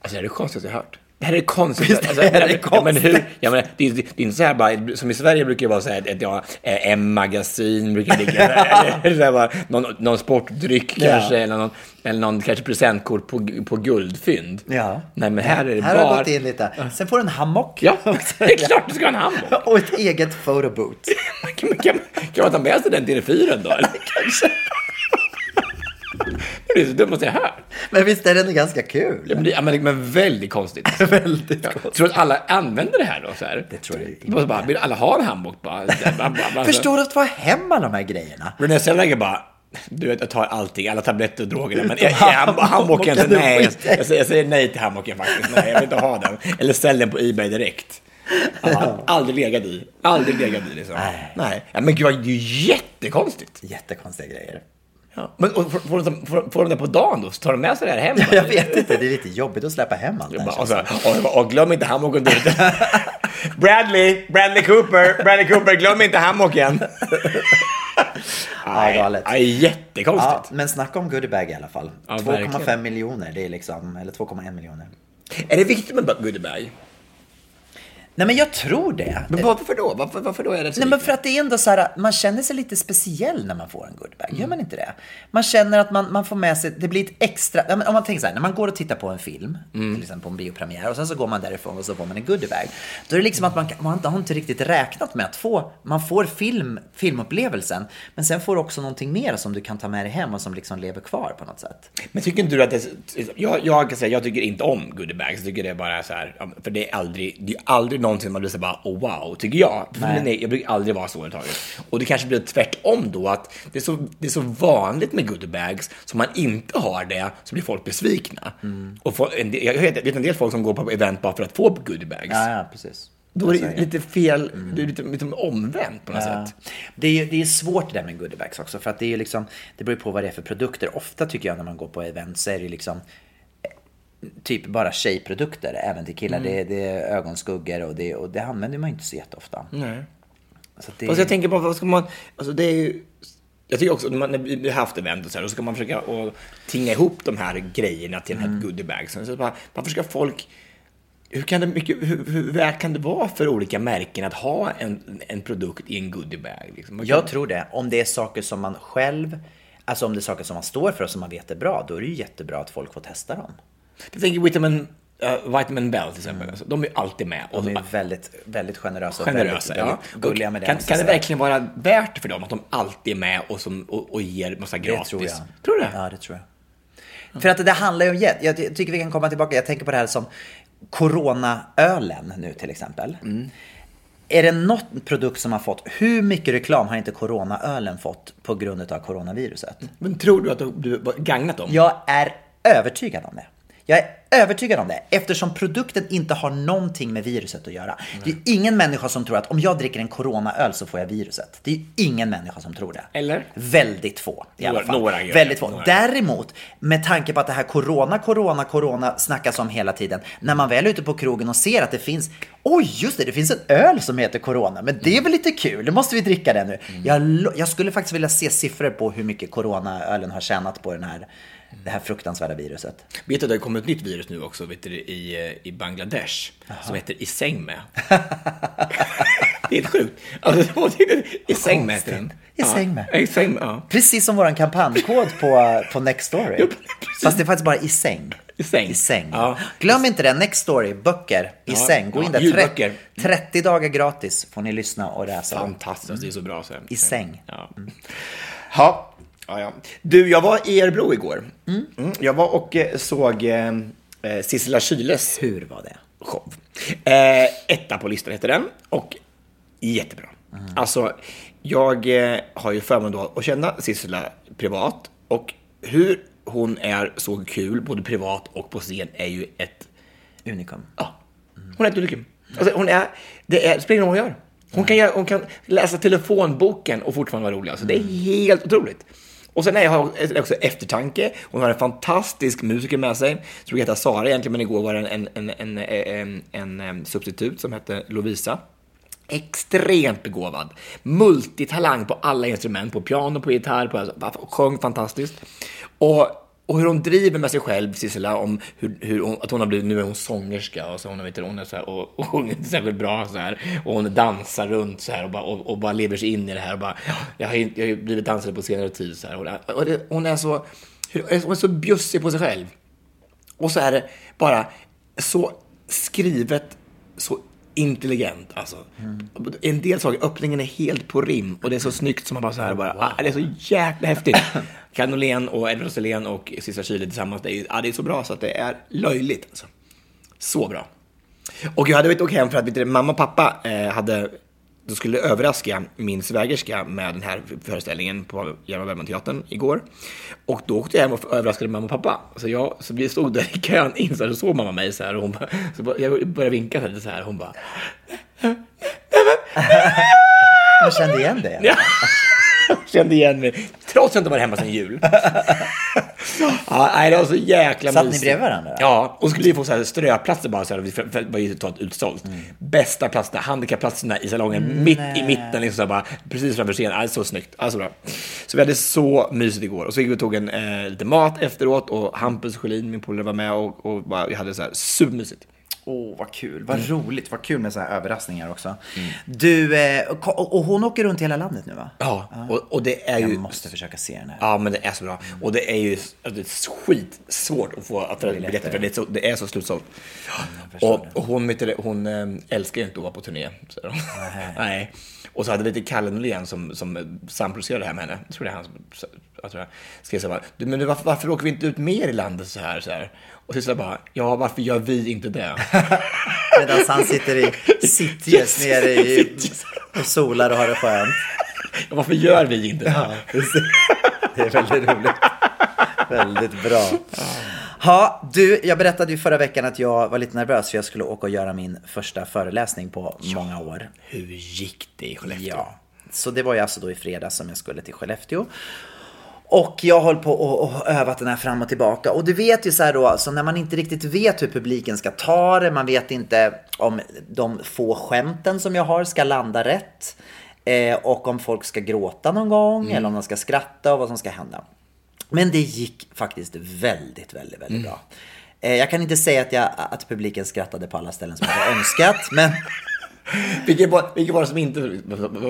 Alltså det är det konstigaste jag har hört. Det här är det konstigaste. Visst alltså, är det ja, men hur, konstigt? ja, men det, är- det är inte så här bara, som i Sverige brukar det vara så här att ja, eh, M-magasin brukar ligga där, [laughs] eller så här bara, någon, någon sportdryck Ja. kanske, eller någon, eller någon kanske presentkort på, på guldfynd. Ja. Nej men här är det Här har bara... jag gått in lite. Sen får du en hammock. Ja, [laughs] det är klart du ska ha en hammock. [laughs] Och ett eget photoboot. Kan, man- kan, kan man ta med sig den till fyren då? Eller? Kanske. Det är det dummaste jag hört. Men visst är det ändå ganska kul? Ja, men, det, men, men väldigt konstigt. [laughs] Väldigt Ja. konstigt. Tror du att alla använder det här då? Så här? Det tror jag inte. Bara, vill alla ha en hammock [laughs] bara? bara, bara, bara Förstår du att få hem alla de här grejerna? Renée Zellweger bara, du vet, jag tar allting, alla tabletter och drogerna, men jag, jag, det nej, jag, jag jag, säger, jag säger nej till hammocken faktiskt. Nej, jag vill inte ha den. Eller sälj den på Ebay direkt. Ja, aldrig legat i. Aldrig legat i liksom. Nej. Nej. Ja, men gud, det är ju jättekonstigt. Jättekonstiga grejer. Ja. Men och, får, får, de, får, får de det på dagen då? Tar de med sig det här hem? [laughs] Jag vet inte, det är lite jobbigt att släppa hem allt det här. och, så, och, och glöm inte hammocken. [laughs] Bradley, Bradley Cooper, Bradley Cooper, glöm inte hammocken. [laughs] Ja, galet. Nej, jättekonstigt. Ja, men snacka om goodiebag i alla fall. Ja, 2,5 verkligen. miljoner, det är liksom, eller 2,1 miljoner. Är det viktigt med goodiebag? Nej men jag tror det. Men varför då? Varför, varför då är det så Nej men för att det är ändå så här, man känner sig lite speciell när man får en goodiebag. Gör man inte det? Man känner att man, man får med sig, det blir ett extra, om man tänker så här, när man går och tittar på en film, till exempel på en biopremiär, och sen så går man därifrån och så får man en goodiebag. Då är det liksom att man, man har inte riktigt räknat med att få, man får film, filmupplevelsen, men sen får du också någonting mer som du kan ta med dig hem och som liksom lever kvar på något sätt. Men tycker inte du att det jag, jag kan säga, jag tycker inte om goodiebags. Jag tycker det är bara så här, för det är aldrig, det är aldrig någonsin man blir så bara, oh wow, tycker jag. Nej. nej. jag brukar aldrig vara så överhuvudtaget. Och det kanske blir tvärtom då, att det är så, det är så vanligt med goodiebags, så om man inte har det så blir folk besvikna. Och folk, en jag vet, en del folk som går på event bara för att få goodiebags. Ja, ja precis. Då är det lite fel, det är lite, lite omvänt på något Ja. sätt. Det är det är svårt det där med goodiebags också för att det är liksom Det beror ju på vad det är för produkter. Ofta tycker jag när man går på event så är det liksom Typ bara tjejprodukter även till killar. Det, är- det är ögonskuggor och det, och det använder man ju inte så jätteofta. Nej. Så det, Fast jag tänker bara, vad ska man, alltså det är ju, jag tycker också, när man- vi har haft event och så här, då ska man försöka att tinga ihop de här grejerna till den här goodiebagsen. Så bara, varför ska folk, hur, kan det mycket, hur, hur värt kan det vara för olika märken att ha en, en produkt i en goodiebag? Liksom? Jag tror det. Om det är saker som man själv Alltså om det är saker som man står för och som man vet är bra, då är det ju jättebra att folk får testa dem. Jag tänker Vitamin, uh, Vitamin Bell till exempel, alltså, de är alltid med. Och De är väldigt, väldigt generösa och generösa. väldigt, Ja. väldigt gulliga med det. kan, kan det verkligen vara värt det för dem att de alltid är med och, som, och, och ger massa Det gratis? tror jag. Tror du det? Ja, det tror jag. För att det handlar ju om, jag jag tycker vi kan komma tillbaka, jag tänker på det här som Coronaölen nu till exempel. Mm. Är det något produkt som har fått, hur mycket reklam har inte Coronaölen fått på grund av coronaviruset? Men tror du att du du har gagnat dem? Jag är övertygad om det. Jag är övertygad om det eftersom produkten inte har någonting med viruset att göra. Det är ingen människa som tror att om jag dricker en coronaöl så får jag viruset. Det är ingen människa som tror det. Eller? Väldigt få i alla fall. några gör Väldigt få. några. Däremot, med tanke på att det här corona, corona, corona snackas om hela tiden. När man väl är ute på krogen och ser att det finns, oj just det, det finns en öl som heter corona. Men det är väl lite kul, då måste vi dricka den nu. Jag, lo- jag skulle faktiskt vilja se siffror på hur mycket coronaölen har tjänat på den här, det här fruktansvärda viruset. Vet du att det har kommit ett nytt virus nu också vet du, i, i Bangladesh som heter i säng med. [laughs] det är helt sjukt. Alltså, I säng med heter den. I säng med. Ja, I säng med, ja. Precis som våran kampanjkod på, på Nextory. Fast det är faktiskt bara i säng. I säng. I säng. Ja. Glöm inte det, Nextory, böcker i Ja, säng. Gå in där, ljudböcker. 30, 30 dagar gratis får ni lyssna och läsa. Fantastiskt, det är så bra. Så. I säng. Ja. Ja. Ja, ja. Du, jag var i Örebro igår. Mm. Jag var och eh, såg eh, eh, Sissela Kyles Hur var det? show. Eh, etta på listan heter den och jättebra. Alltså, jag eh, har ju förmånen att känna Sissela privat och hur hon är så kul både privat och på scen är ju ett Unikum. Ja, hon är ett unikum. Alltså, hon är, det, är, spelar ingen roll vad hon gör. Hon kan, göra, hon kan läsa telefonboken och fortfarande vara rolig. Alltså, det är helt otroligt. Och sen har jag också eftertanke. Hon har en fantastisk musiker med sig. som tror heta Sara egentligen, men igår var det en, en, en, en, en, en substitut som hette Lovisa. Extremt begåvad. Multitalang på alla instrument, på piano, på gitarr, på, sjöng fantastiskt. Och och hur hon driver med sig själv, Sissela, om hur, hur hon, att hon har blivit, nu är hon sångerska och så hon, vet, hon är så här, och, och sjunger inte särskilt bra så här, och hon dansar runt så här och bara, och, och bara lever sig in i det här och bara, "Ja, jag har, ju- jag har blivit dansare på senare tid så här, och, och det, hon är så, hur- hon är så bjussig på sig själv. Och så är det bara så skrivet, så intelligent alltså. En del saker, öppningen är helt på rim och det är så snyggt som man bara så här bara, ah, det är så jäkla häftigt. [laughs] Norlén och Edward Roselén och Sissa Kyle tillsammans, det är, ah, det är så bra så att det är löjligt alltså. Så bra. Och jag hade vet, åkt hem för att vet mamma och pappa eh, hade, de skulle överraska min svägerska med den här föreställningen på Hjalmar Bergman-teatern igår. Och då åkte jag hem och överraskade mamma och pappa. Så, jag, så vi stod där i kön in så, såg mamma mig så här och hon bara, så bara, jag började vinka lite så här och hon bara, Jag kände igen. Ja. [laughs] Kände igen mig, trots att jag inte var hemma sedan jul. [laughs] ja, nej, det var så jäkla Satt ni mysigt. bredvid varandra? Ja, och skulle vi få så här ströplatser bara så här, för det var ju totalt utsålt. Bästa platserna, handikappplatserna i salongen, mitt i mitten, liksom så här, bara, precis framför scenen. Ja, så snyggt, alltså bra. Så vi hade så mysigt igår. Och så gick vi och tog en, eh, lite mat efteråt och Hampus Sjölin, min polare, var med och, och bara, vi hade så här supermysigt. Åh, vad kul. Vad roligt. Vad kul med så här överraskningar också. Du, eh, och, hon åker runt hela landet nu va? Ja, och, och det är Jag ju... måste försöka se den här. Ja, men det är så bra. Och det är ju alltså, det är skitsvårt att få att biljetter, för det är så, det är så slutsålt. Och, och hon, hon eh, älskar ju inte att vara på turné. Så. [laughs] Nej. Och så hade vi lite Kalle Norlén som, som samproducerade det här med henne. Jag tror det är han som jag tror jag, skrev så här, men varför, varför åker vi inte ut mer i landet så här? Så här? Och så bara, ja, varför gör vi inte det? [laughs] Medan han sitter i Sitges nere i och solar och har det skönt. Ja, varför gör vi inte det? Det är väldigt roligt. Väldigt bra. Ja, du, jag berättade ju förra veckan att jag var lite nervös för jag skulle åka och göra min första föreläsning på många år. Hur gick det i Skellefteå? Ja, så det var ju alltså då i fredags som jag skulle till Skellefteå. Och jag höll på och, och övat den här fram och tillbaka. Och du vet ju så här då, alltså när man inte riktigt vet hur publiken ska ta det, man vet inte om de få skämten som jag har ska landa rätt. Eh, och om folk ska gråta någon gång eller om de ska skratta och vad som ska hända. Men det gick faktiskt väldigt, väldigt, väldigt bra. Eh, jag kan inte säga att, jag, att publiken skrattade på alla ställen som jag hade önskat, men Vilket var, vilket var det som inte...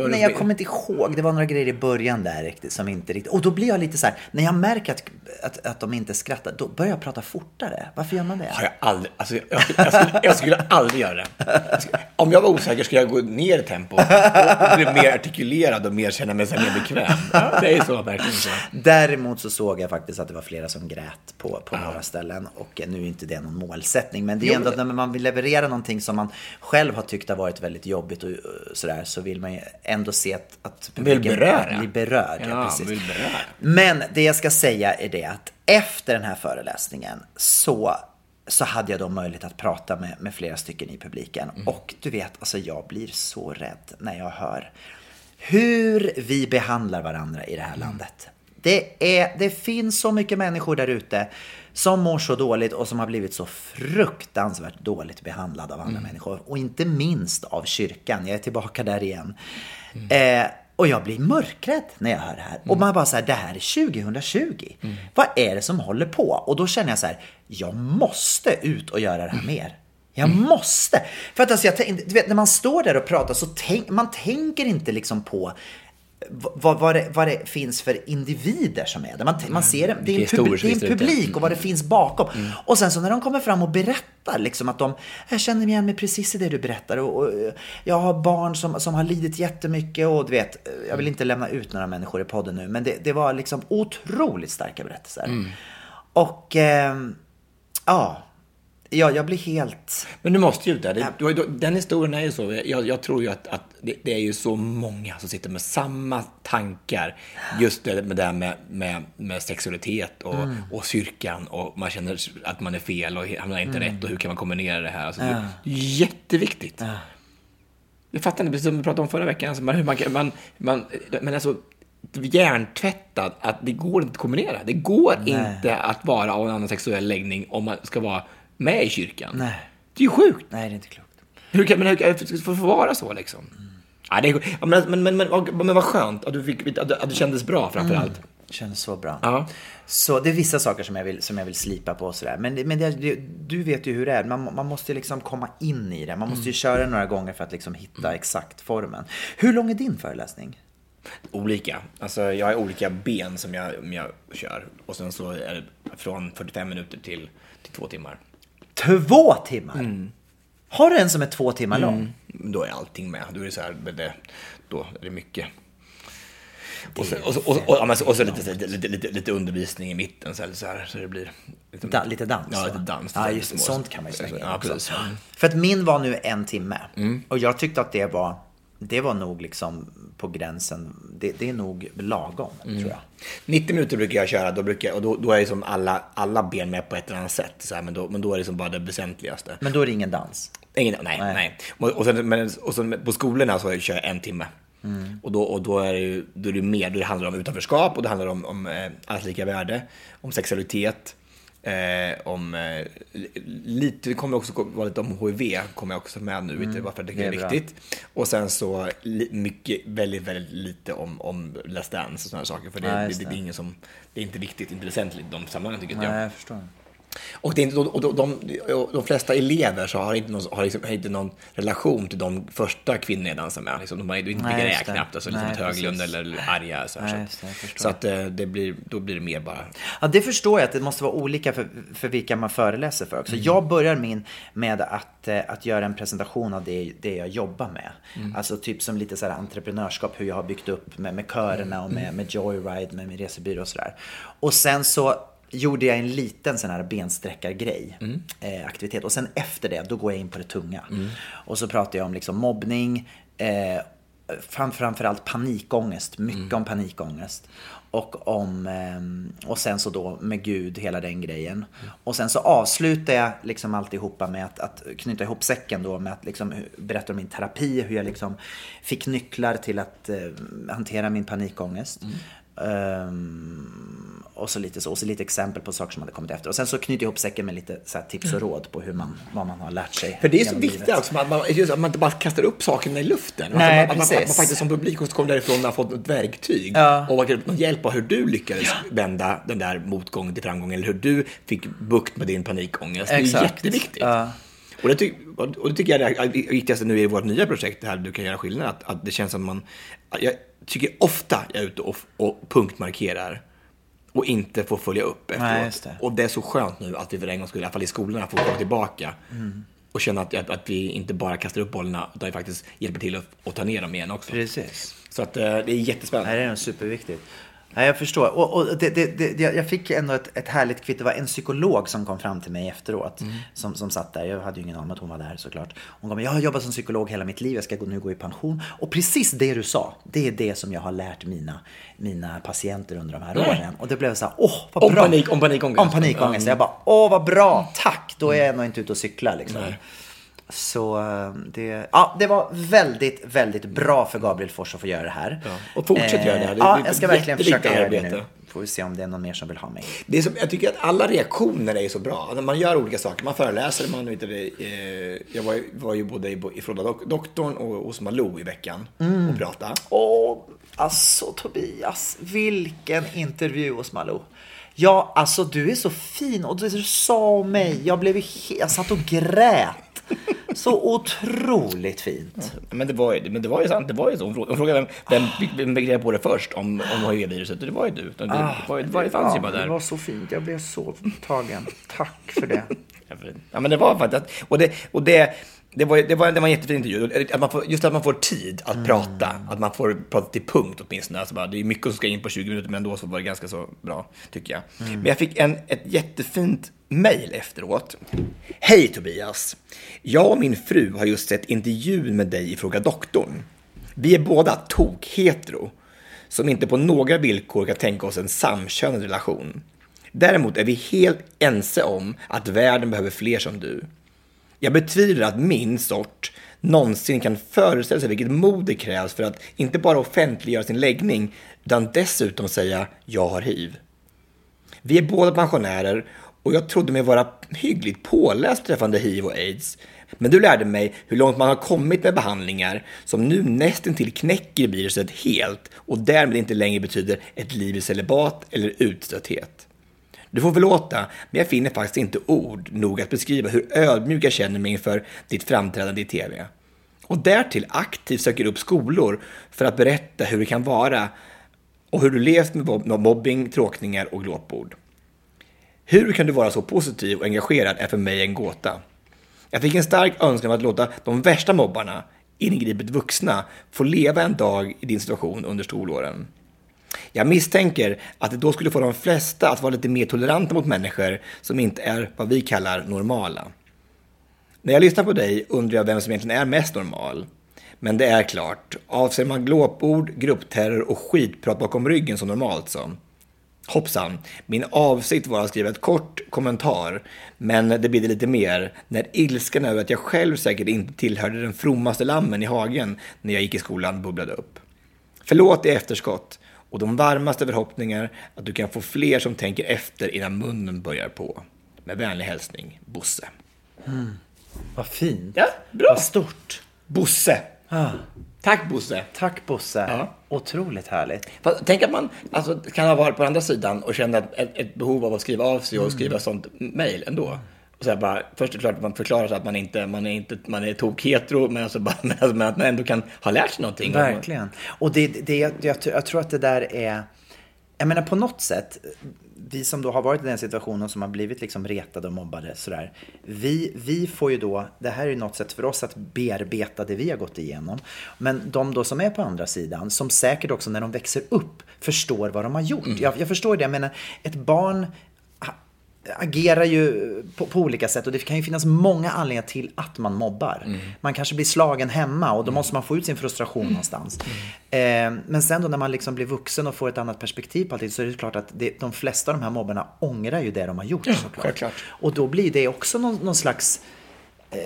Nej, jag kommer inte ihåg. Det var några grejer i början där riktigt som inte riktigt... Och då blir jag lite så här, när jag märker att, att, att de inte skrattar, då börjar jag prata fortare. Varför gör man det? har jag aldrig... Alltså, jag, jag, skulle, jag, skulle, jag skulle aldrig göra det. Skulle, om jag var osäker skulle jag gå ner i tempo och bli mer artikulerad och mer känna mig mer bekväm. Ja, det är så verkligen så. Däremot så såg jag faktiskt att det var flera som grät på, på några ställen. Och nu är inte det någon målsättning. Men det är ändå att när man vill leverera någonting som man själv har tyckt har varit väldigt jobbigt och uh, sådär, så vill man ju ändå se att, att Vill beröra. blir berörd. Ja, precis. vill beröra. Men det jag ska säga är det att efter den här föreläsningen så så hade jag då möjlighet att prata med, med flera stycken i publiken. Och du vet, alltså jag blir så rädd när jag hör hur vi behandlar varandra i det här landet. Det, är, det finns så mycket människor där ute som mår så dåligt och som har blivit så fruktansvärt dåligt behandlade av andra människor. Och inte minst av kyrkan. Jag är tillbaka där igen. Eh, och jag blir mörkrädd när jag hör det här. Och man bara så här, det här är 2020. Vad är det som håller på? Och då känner jag så här, jag måste ut och göra det här mer. Jag måste! För att alltså, jag du vet, när man står där och pratar så tänk, man tänker inte liksom på vad, vad, det, vad det finns för individer som är där. Man, man ser det, det är en, pub, det är en publik och vad det finns bakom. Och sen så när de kommer fram och berättar liksom att de, jag känner igen mig precis i det du berättar och, och jag har barn som, som har lidit jättemycket och du vet, jag vill inte lämna ut några människor i podden nu, men det, det var liksom otroligt starka berättelser. Och ehm, ja, ja, jag blir helt... Men du måste ju. Det, Den historien är ju så. Jag, jag tror ju att, att det, det är ju så många som sitter med samma tankar. Just det med det här med, med, med sexualitet och, Mm. och kyrkan och man känner att man är fel och hamnar inte Mm. rätt och hur kan man kombinera det här. Alltså, Det är jätteviktigt. Jag fattar inte, precis som vi pratade om förra veckan, alltså, man, man, kan- man, man, men alltså hjärntvättad att det går inte att kombinera. Det går inte att vara av en annan sexuell läggning om man ska vara med i kyrkan. Nej. Det är ju sjukt. Nej, det är inte klokt. Hur kan, men hur kan det få vara så liksom? Ja, det är, ja, men, men, men, men, men vad skönt att du, fick, att, du- att du kändes bra framför allt. Känns så bra. Ja. Så det är vissa saker som jag vill, som jag vill slipa på och sådär. Men, det- men det, det, du vet ju hur det är. Man, man måste liksom komma in i det. Man måste ju köra några gånger för att liksom hitta exakt formen. Hur lång är din föreläsning? Olika. Alltså, jag har olika ben som jag, som jag kör. Och sen så är det från 45 minuter till, till två timmar. Två timmar? Har du en som är två timmar lång? Då är allting med. Då är det så här, det, då är det mycket. Och så, och, så, och, och, ja, men så- och så lite, så- lite, lite, lite undervisning i mitten så, här, så, här, så det blir... Lite, Da, lite dans? Ja, lite dans. Ja, just Sånt kan man ju slänga in Ja. Mm. För att min var nu en timme. Och jag tyckte att det var, det var nog liksom på gränsen. Det, det är nog lagom, Mm. tror jag. 90 minuter brukar jag köra då brukar, jag- och då, då är liksom alla, alla ben med på ett eller annat sätt. Så här, men, då, men då är det liksom bara det väsentligaste. Men då är det ingen dans. Ingen, nej, Nej. nej. Och, och, sen, men, och sen på skolorna så kör jag en timme. Mm. Och, då, och då är det ju då är det mer, då handlar det om utanförskap och det handlar om, om eh, allas lika värde, om sexualitet, eh, om eh, lite, det kommer också vara lite om HIV, kommer jag också med nu, mm. varför jag tycker det är, det är bra. viktigt. Och sen så li, mycket, väldigt, väldigt lite om, om Let's Dance och sådana saker, för det, Ja, det, det, är ingen som, det är inte viktigt, inte väsentligt de sammanhangen tycker inte jag. Nej, jag förstår. Och, det är inte, och de, de, de, de flesta elever så har inte någon, har liksom, har inte någon relation till de första kvinnorna dansar med. Liksom, de har inte Nej, knappt, alltså, liksom Nej, ett Höglund eller Arja. Så, här, Nej, så, det, så att eh, det blir, då blir det mer bara... Ja, det förstår jag att det måste vara olika för, för vilka man föreläser för också. Jag börjar min med att, eh, att göra en presentation av det, det jag jobbar med. Alltså typ som lite så här entreprenörskap, hur jag har byggt upp med, med körerna och med, med Joyride, med min resebyrå och sådär. Och sen så gjorde jag en liten sån här bensträckargrej, eh, aktivitet. Och sen efter det, då går jag in på det tunga. Och så pratar jag om liksom mobbning, eh, fram, framförallt panikångest, mycket om panikångest. Och, om, ehm, och sen så då med Gud, hela den grejen. Och sen så avslutar jag liksom alltihopa med att, att knyta ihop säcken då med att liksom berätta om min terapi, hur jag liksom fick nycklar till att eh, hantera min panikångest. Ehm, och så lite så, och så lite exempel på saker som hade kommit efter. Och sen så knyter jag ihop säcken med lite så tips och råd på hur man, vad man har lärt sig. För det är så viktigt livet. också, att man, just att man inte bara kastar upp sakerna i luften. Nej, att, man, att, man, man faktiskt som publik också kommer därifrån och har fått ett verktyg. Ja. Och någon hjälp av hur du lyckades vända den där motgången till framgång. Eller hur du fick bukt med din panikångest. Det är Exakt. jätteviktigt. Ja. Och det, ty- och det tycker jag är det viktigaste nu i vårt nya projekt, det här du kan göra skillnad, att, att det känns som man... Jag tycker ofta jag är ute och, och punktmarkerar och inte får följa upp efteråt. Nej, det. Och det är så skönt nu att vi för en gångs skull, i alla fall i skolorna, får komma tillbaka Mm. och känna att, att, att vi inte bara kastar upp bollarna, utan vi faktiskt hjälper till att, att ta ner dem igen också. Precis. Så att eh, det är jättespännande. Nej, det är superviktigt. Ja, jag förstår. Och, och det, det, det, jag fick ändå ett, ett härligt kvitto. Det var en psykolog som kom fram till mig efteråt. Som, som satt där. Jag hade ju ingen aning om att hon var där såklart. Hon kom, jag har jobbat som psykolog hela mitt liv. Jag ska nu gå i pension. Och precis det du sa. Det är det som jag har lärt mina, mina patienter under de här åren. Och det blev så här, åh vad Om bra. panik- om panikångest. Om panikångest. Jag bara, åh vad bra, tack. Då är jag ändå inte ute och cyklar liksom. Så eh, det, ja, det var väldigt, väldigt bra för Gabriel Fors att få göra det här. Ja, och fortsätt göra det här. Det- ja, det är jag ska verkligen försöka göra det nu. Får vi se om det är någon mer som vill ha mig. Det är som, jag tycker att alla reaktioner är så bra. När man gör olika saker, man föreläser, man vet det, eh, Jag var, ju- var ju både i, i Frodda dok, doktorn och hos Malou i veckan Mm. och pratade. Åh, alltså Tobias, vilken intervju hos Malou. Ja, alltså du är så fin och du sa om mig, jag blev ju he- jag satt och grät. Så otroligt fint. Men det var ju, men det var ju sant, det var ju så. Hon frågade, vem, vem, vem begrep på det först om, om HIV-viruset och det var ju du. Det, det, var, det, var, det fanns ju bara Ah, det där. var så fint, jag blev så tagen. Tack för det. Ja, men det var faktiskt, och det, och det, det var, det var, det var en jättefin intervju. Att man får, just att man får tid att prata, att man får prata till punkt åtminstone. Alltså bara, det är mycket som ska in på 20 minuter, men ändå så var det ganska så bra, tycker jag. Men jag fick en, ett jättefint mejl efteråt. Hej Tobias! Jag och min fru har just sett intervjun med dig i Fråga Doktorn. Vi är båda tok-hetero, som inte på några villkor kan tänka oss en samkönad relation. Däremot är vi helt ense om att världen behöver fler som du. Jag betvivlar att min sort någonsin kan föreställa sig vilket mod det krävs för att inte bara offentliggöra sin läggning, utan dessutom säga “jag har hiv”. Vi är båda pensionärer och jag trodde mig vara hyggligt påläst beträffande hiv och aids. Men du lärde mig hur långt man har kommit med behandlingar som nu nästintill knäcker viruset helt och därmed inte längre betyder ett liv i celibat eller utstötthet. Du får förlåta, men jag finner faktiskt inte ord nog att beskriva hur ödmjuk jag känner mig inför ditt framträdande i TV. Och därtill aktivt söker upp skolor för att berätta hur det kan vara och hur du levt med mobbing, tråkningar och glåpord. Hur kan du vara så positiv och engagerad är för mig en gåta. Jag fick en stark önskan om att låta de värsta mobbarna, ingripet vuxna, få leva en dag i din situation under skolåren. Jag misstänker att det då skulle få de flesta att vara lite mer toleranta mot människor som inte är vad vi kallar normala. När jag lyssnar på dig undrar jag vem som egentligen är mest normal. Men det är klart, avser man glåpord, gruppterror och skitprat bakom ryggen som normalt så. Hoppsan, min avsikt var att skriva ett kort kommentar, men det blir det lite mer när ilskan över att jag själv säkert inte tillhörde den frommaste lammen i hagen när jag gick i skolan bubblade upp. Förlåt i efterskott och de varmaste förhoppningar att du kan få fler som tänker efter innan munnen börjar på. Med vänlig hälsning, Bosse. Vad fint. Ja, bra. Vad stort. Bosse. Ah, Tack Bosse. tack Bosse. Ja. Otroligt härligt. Fast, tänk att man alltså, kan ha varit på andra sidan och känna ett, ett, behov av att skriva av sig och skriva sånt mejl ändå. Och så bara, först är det klart att man förklarar sig att man inte man är, inte, man är tok-hetero, men, alltså bara, [laughs] men, alltså, men att man ändå kan ha lärt sig någonting. Verkligen. Och det, det, jag, jag, jag tror att det där är... Jag menar på något sätt, vi som då har varit i den situationen som har blivit liksom retade och mobbade sådär. Vi, vi får ju då, det här är ju något sätt för oss att bearbeta det vi har gått igenom. Men de då som är på andra sidan, som säkert också när de växer upp förstår vad de har gjort. Jag, jag förstår det, jag menar ett barn agerar ju på, på olika sätt och det kan ju finnas många anledningar till att man mobbar. Man kanske blir slagen hemma och då måste man få ut sin frustration någonstans. Eh, men sen då när man liksom blir vuxen och får ett annat perspektiv på allting så är det klart att det, de flesta av de här mobbarna ångrar ju det de har gjort såklart. självklart. Och då blir det också någon, någon slags eh,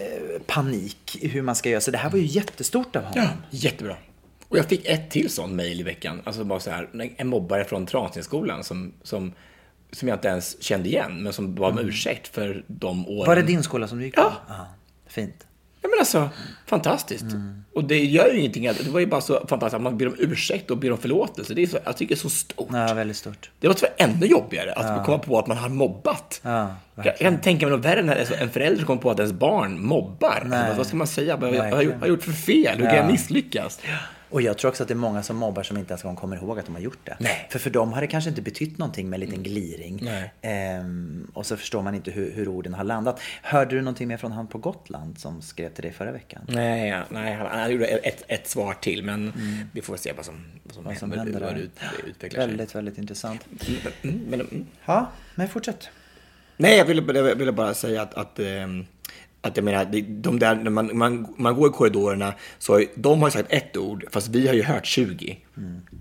panik i hur man ska göra. Så det här var ju jättestort av honom. Ja, jättebra. Och jag fick ett till sånt mejl i veckan. Alltså bara så här, en mobbare från Transtensskolan som, som, som jag inte ens kände igen, men som bad om ursäkt för de åren. Var det din skola som du gick på? Ja. ja. Fint. Ja, men alltså, fantastiskt. Och det gör ju ingenting. Det var ju bara så fantastiskt att man ber om ursäkt och ber om förlåtelse. Det är så, jag tycker det är så stort. Ja, väldigt stort. Det var ännu jobbigare att komma på att man har mobbat. Ja. Jag jag kan tänka mig något värre när alltså, en förälder kommer på att ens barn mobbar. Alltså, vad ska man säga? Vad jag, vad har jag gjort för fel? Hur kan jag misslyckas? Och jag tror också att det är många som mobbar som inte ens gång kommer ihåg att de har gjort det. Nej. För för dem har det kanske inte betytt någonting med en liten gliring. Nej. Ehm, och så förstår man inte hur, hur orden har landat. Hörde du någonting mer från han på Gotland som skrev till dig förra veckan? Nej, ja, nej han, han gjorde ett, ett svar till, men vi får se vad som, vad som, Vad som händer, händer hur det utvecklar sig. Väldigt, väldigt intressant. Mm, men, mm. Ja, men fortsätt. Nej, jag ville, jag ville bara säga att, att, ehm, att jag menar, de där, när man, man, man går i korridorerna, så de har ju sagt ett ord, fast vi har ju hört 20.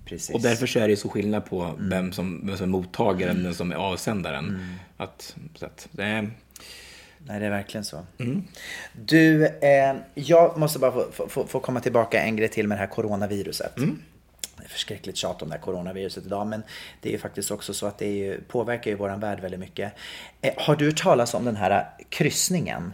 Precis. Och därför så är det så skillnad på vem, som, vem som är mottagaren och vem som är avsändaren. Att, så att, det är, Nej, det är verkligen så. Du, eh, jag måste bara få, få- få, komma tillbaka en grej till med det här coronaviruset. Det är förskräckligt tjat om det här coronaviruset idag, men det är ju faktiskt också så att det är ju, påverkar ju våran värld väldigt mycket. Eh, har du hört talas om den här kryssningen?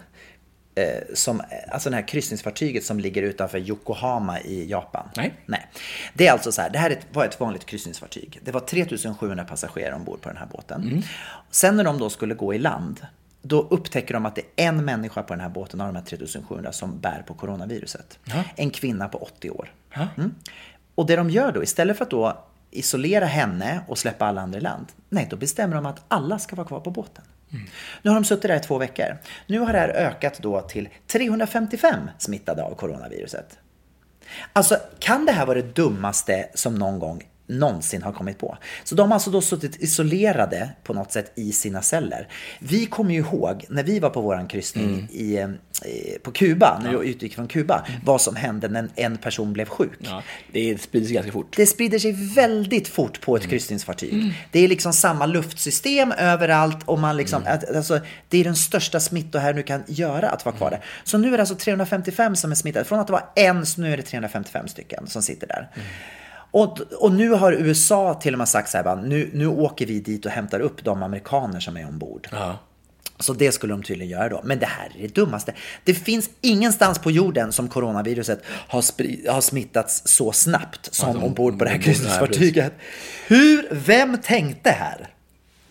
Eh, som, alltså det här kryssningsfartyget som ligger utanför Yokohama i Japan. Nej. Nej. Det är alltså så här, det här var ett vanligt kryssningsfartyg. Det var 3700 passagerare ombord på den här båten. Sen när de då skulle gå i land, då upptäcker de att det är en människa på den här båten av de här 3700 som bär på coronaviruset. En kvinna på 80 år. Mm. Och det de gör då, istället för att då isolera henne och släppa alla andra i land, nej, då bestämmer de att alla ska vara kvar på båten. Mm. Nu har de suttit där i två veckor. Nu har det här ökat då till 355 smittade av coronaviruset. Alltså, kan det här vara det dummaste som någon gång någonsin har kommit på? Så de har alltså då suttit isolerade på något sätt i sina celler. Vi kommer ju ihåg när vi var på våran kryssning i, eh, på Kuba, när vi utgick från Kuba, vad som hände när en person blev sjuk. ja, det sprider sig ganska fort. Det sprider sig väldigt fort på ett kryssningsfartyg. Det är liksom samma luftsystem överallt och man liksom, att, alltså, det är den största smitto här nu kan göra att vara kvar där. Så nu är det alltså 355 som är smittade. Från att det var en så nu är det 355 stycken som sitter där. Och, och nu har USA till och med sagt så här, bara, nu, nu åker vi dit och hämtar upp de amerikaner som är ombord. Ja. Så det skulle de tydligen göra då. Men det här är det dummaste. Det finns ingenstans på jorden som coronaviruset har, har smittats så snabbt som Alltså, ombord på det här kryssningsfartyget. Hur, vem tänkte här?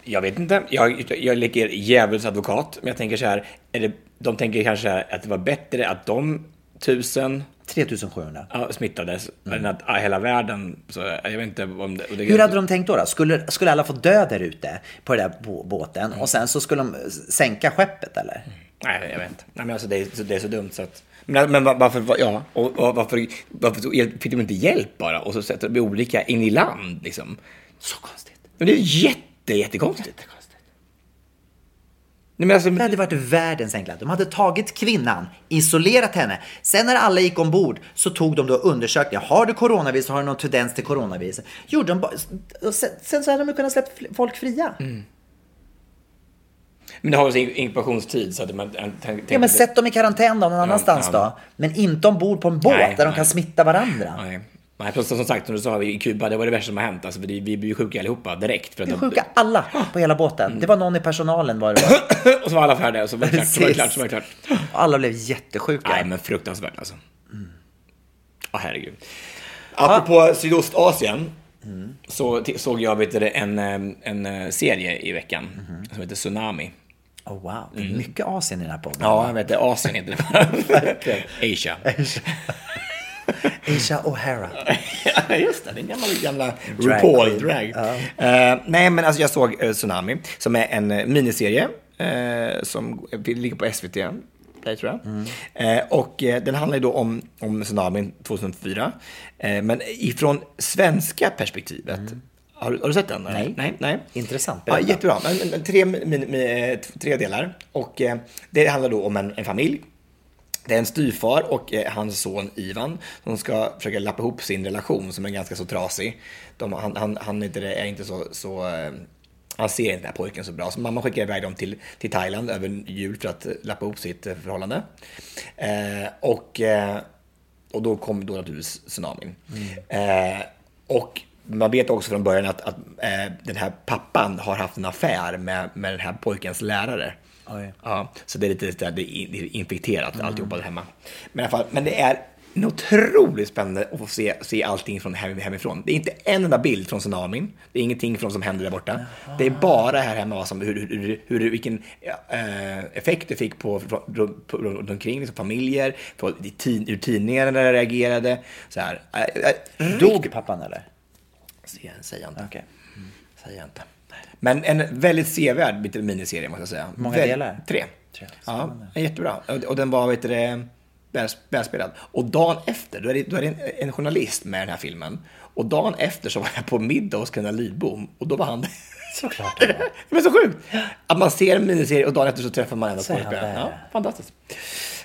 Jag vet inte. Jag, jag leker djävulens advokat. Men jag tänker så här. Är det, de tänker kanske här att det var bättre att de tusen 3700. ja, smittades än att ja, hela världen... Så, jag vet inte om det... det Hur hade de tänkt då? då? Skulle, skulle alla få dö där ute på den där bå- båten Mm. och sen så skulle de sänka skeppet eller? Nej, jag vet inte. Nej, men alltså, det, är, så- det är så dumt så att... Men, men va- varför, va- ja, och, och varför, varför fick de inte hjälp bara? Och så sätter de olika in i land liksom. Så konstigt. Men det är jätte, jättekonstigt. Nej, men alltså, Det hade varit världens enklaste. De hade tagit kvinnan, isolerat henne. Sen när alla gick ombord så tog de då undersökningar. Har du coronavirus? Har du någon tendens till coronavirus? Gjorde de bara, sen, sen så hade de kunnat släppa folk fria. men det har sin inkubationstid så att man... Ja, men sätt dem i karantän då, någon annanstans ja. då. Men inte ombord på en båt Nej, där de nej. kan smitta varandra. Nej. Nej, plus som sagt, som du sa, i Kuba, det var det värsta som har hänt. Alltså, vi, vi ju sjuka allihopa direkt. För att Vi de- sjuka alla på hela båten. Det var någon i personalen var det var. [coughs] och så var alla färdiga och så var det klart. Så var det klart, så var det klart. Och alla blev jättesjuka. Nej, men fruktansvärt alltså. Ja, herregud. Apropå Sydostasien så t- såg jag vet du, en, en eh, serie i veckan som heter Tsunami. Oh, wow, det är mycket Asien i den här podden. Mm. Ja, jag vet det. Asien heter det. [laughs] Asia. Asia [laughs] O'Hara. [laughs] Ja, just det. Den gamla, gamla Drag RuPaul drag. Eh, nej, men alltså jag såg eh, Tsunami, som är en eh, miniserie som ligger på SVT. Där, tror jag. Mm. Och den handlar ju då om, om tsunamin 2004. Eh, men ifrån svenska perspektivet. Har, du- har du sett den? Mm. Nej. nej, nej. Intressant, Ja, jättebra. Men, men, tre, min, min, tre delar. Och eh, det handlar då om en, en familj. Det är en styvfar och eh, hans son Ivan som ska försöka lappa ihop sin relation som är ganska så trasig. De, han, han, han är inte, är inte så, så eh, han ser inte den här pojken så bra, så mamma skickar iväg dem till, till Thailand över jul för att eh, lappa ihop sitt förhållande. Eh, och, eh, och då kom då naturligtvis tsunamin. Eh, och man vet också från början att, att den här pappan har haft en affär med, med den här pojkens lärare. Oj. Ja, så det är lite där, det är infekterat alltihopa där hemma. Men i alla fall, men det är en otroligt spännande att få se, se allting från hem, hemifrån. Det är inte en enda bild från tsunamin. Det är ingenting från som händer där borta. Det är bara här hemma som, hur, hur, hur, vilken eh, effekt det fick på, på, på, på runt omkring, liksom familjer, på, i tid, hur tidningarna reagerade. Så här. Eh, eh, Dog pappan eller? Säger jag inte. Okej. Säger jag inte. Men en väldigt sevärd miniserie måste jag säga. Många Väl- delar? Tre. Tre. Ja, jättebra. Och- den var, vet du välspelad. Och dagen efter, då är det, då är det en, en journalist med i den här filmen. Och dagen efter så var jag på middag hos Carina Lidbom och då var han Såklart. Det är [laughs] så sjukt! Att man ser en miniserie och dagen efter så träffar man han skådespelaren. där. Ja, fantastiskt.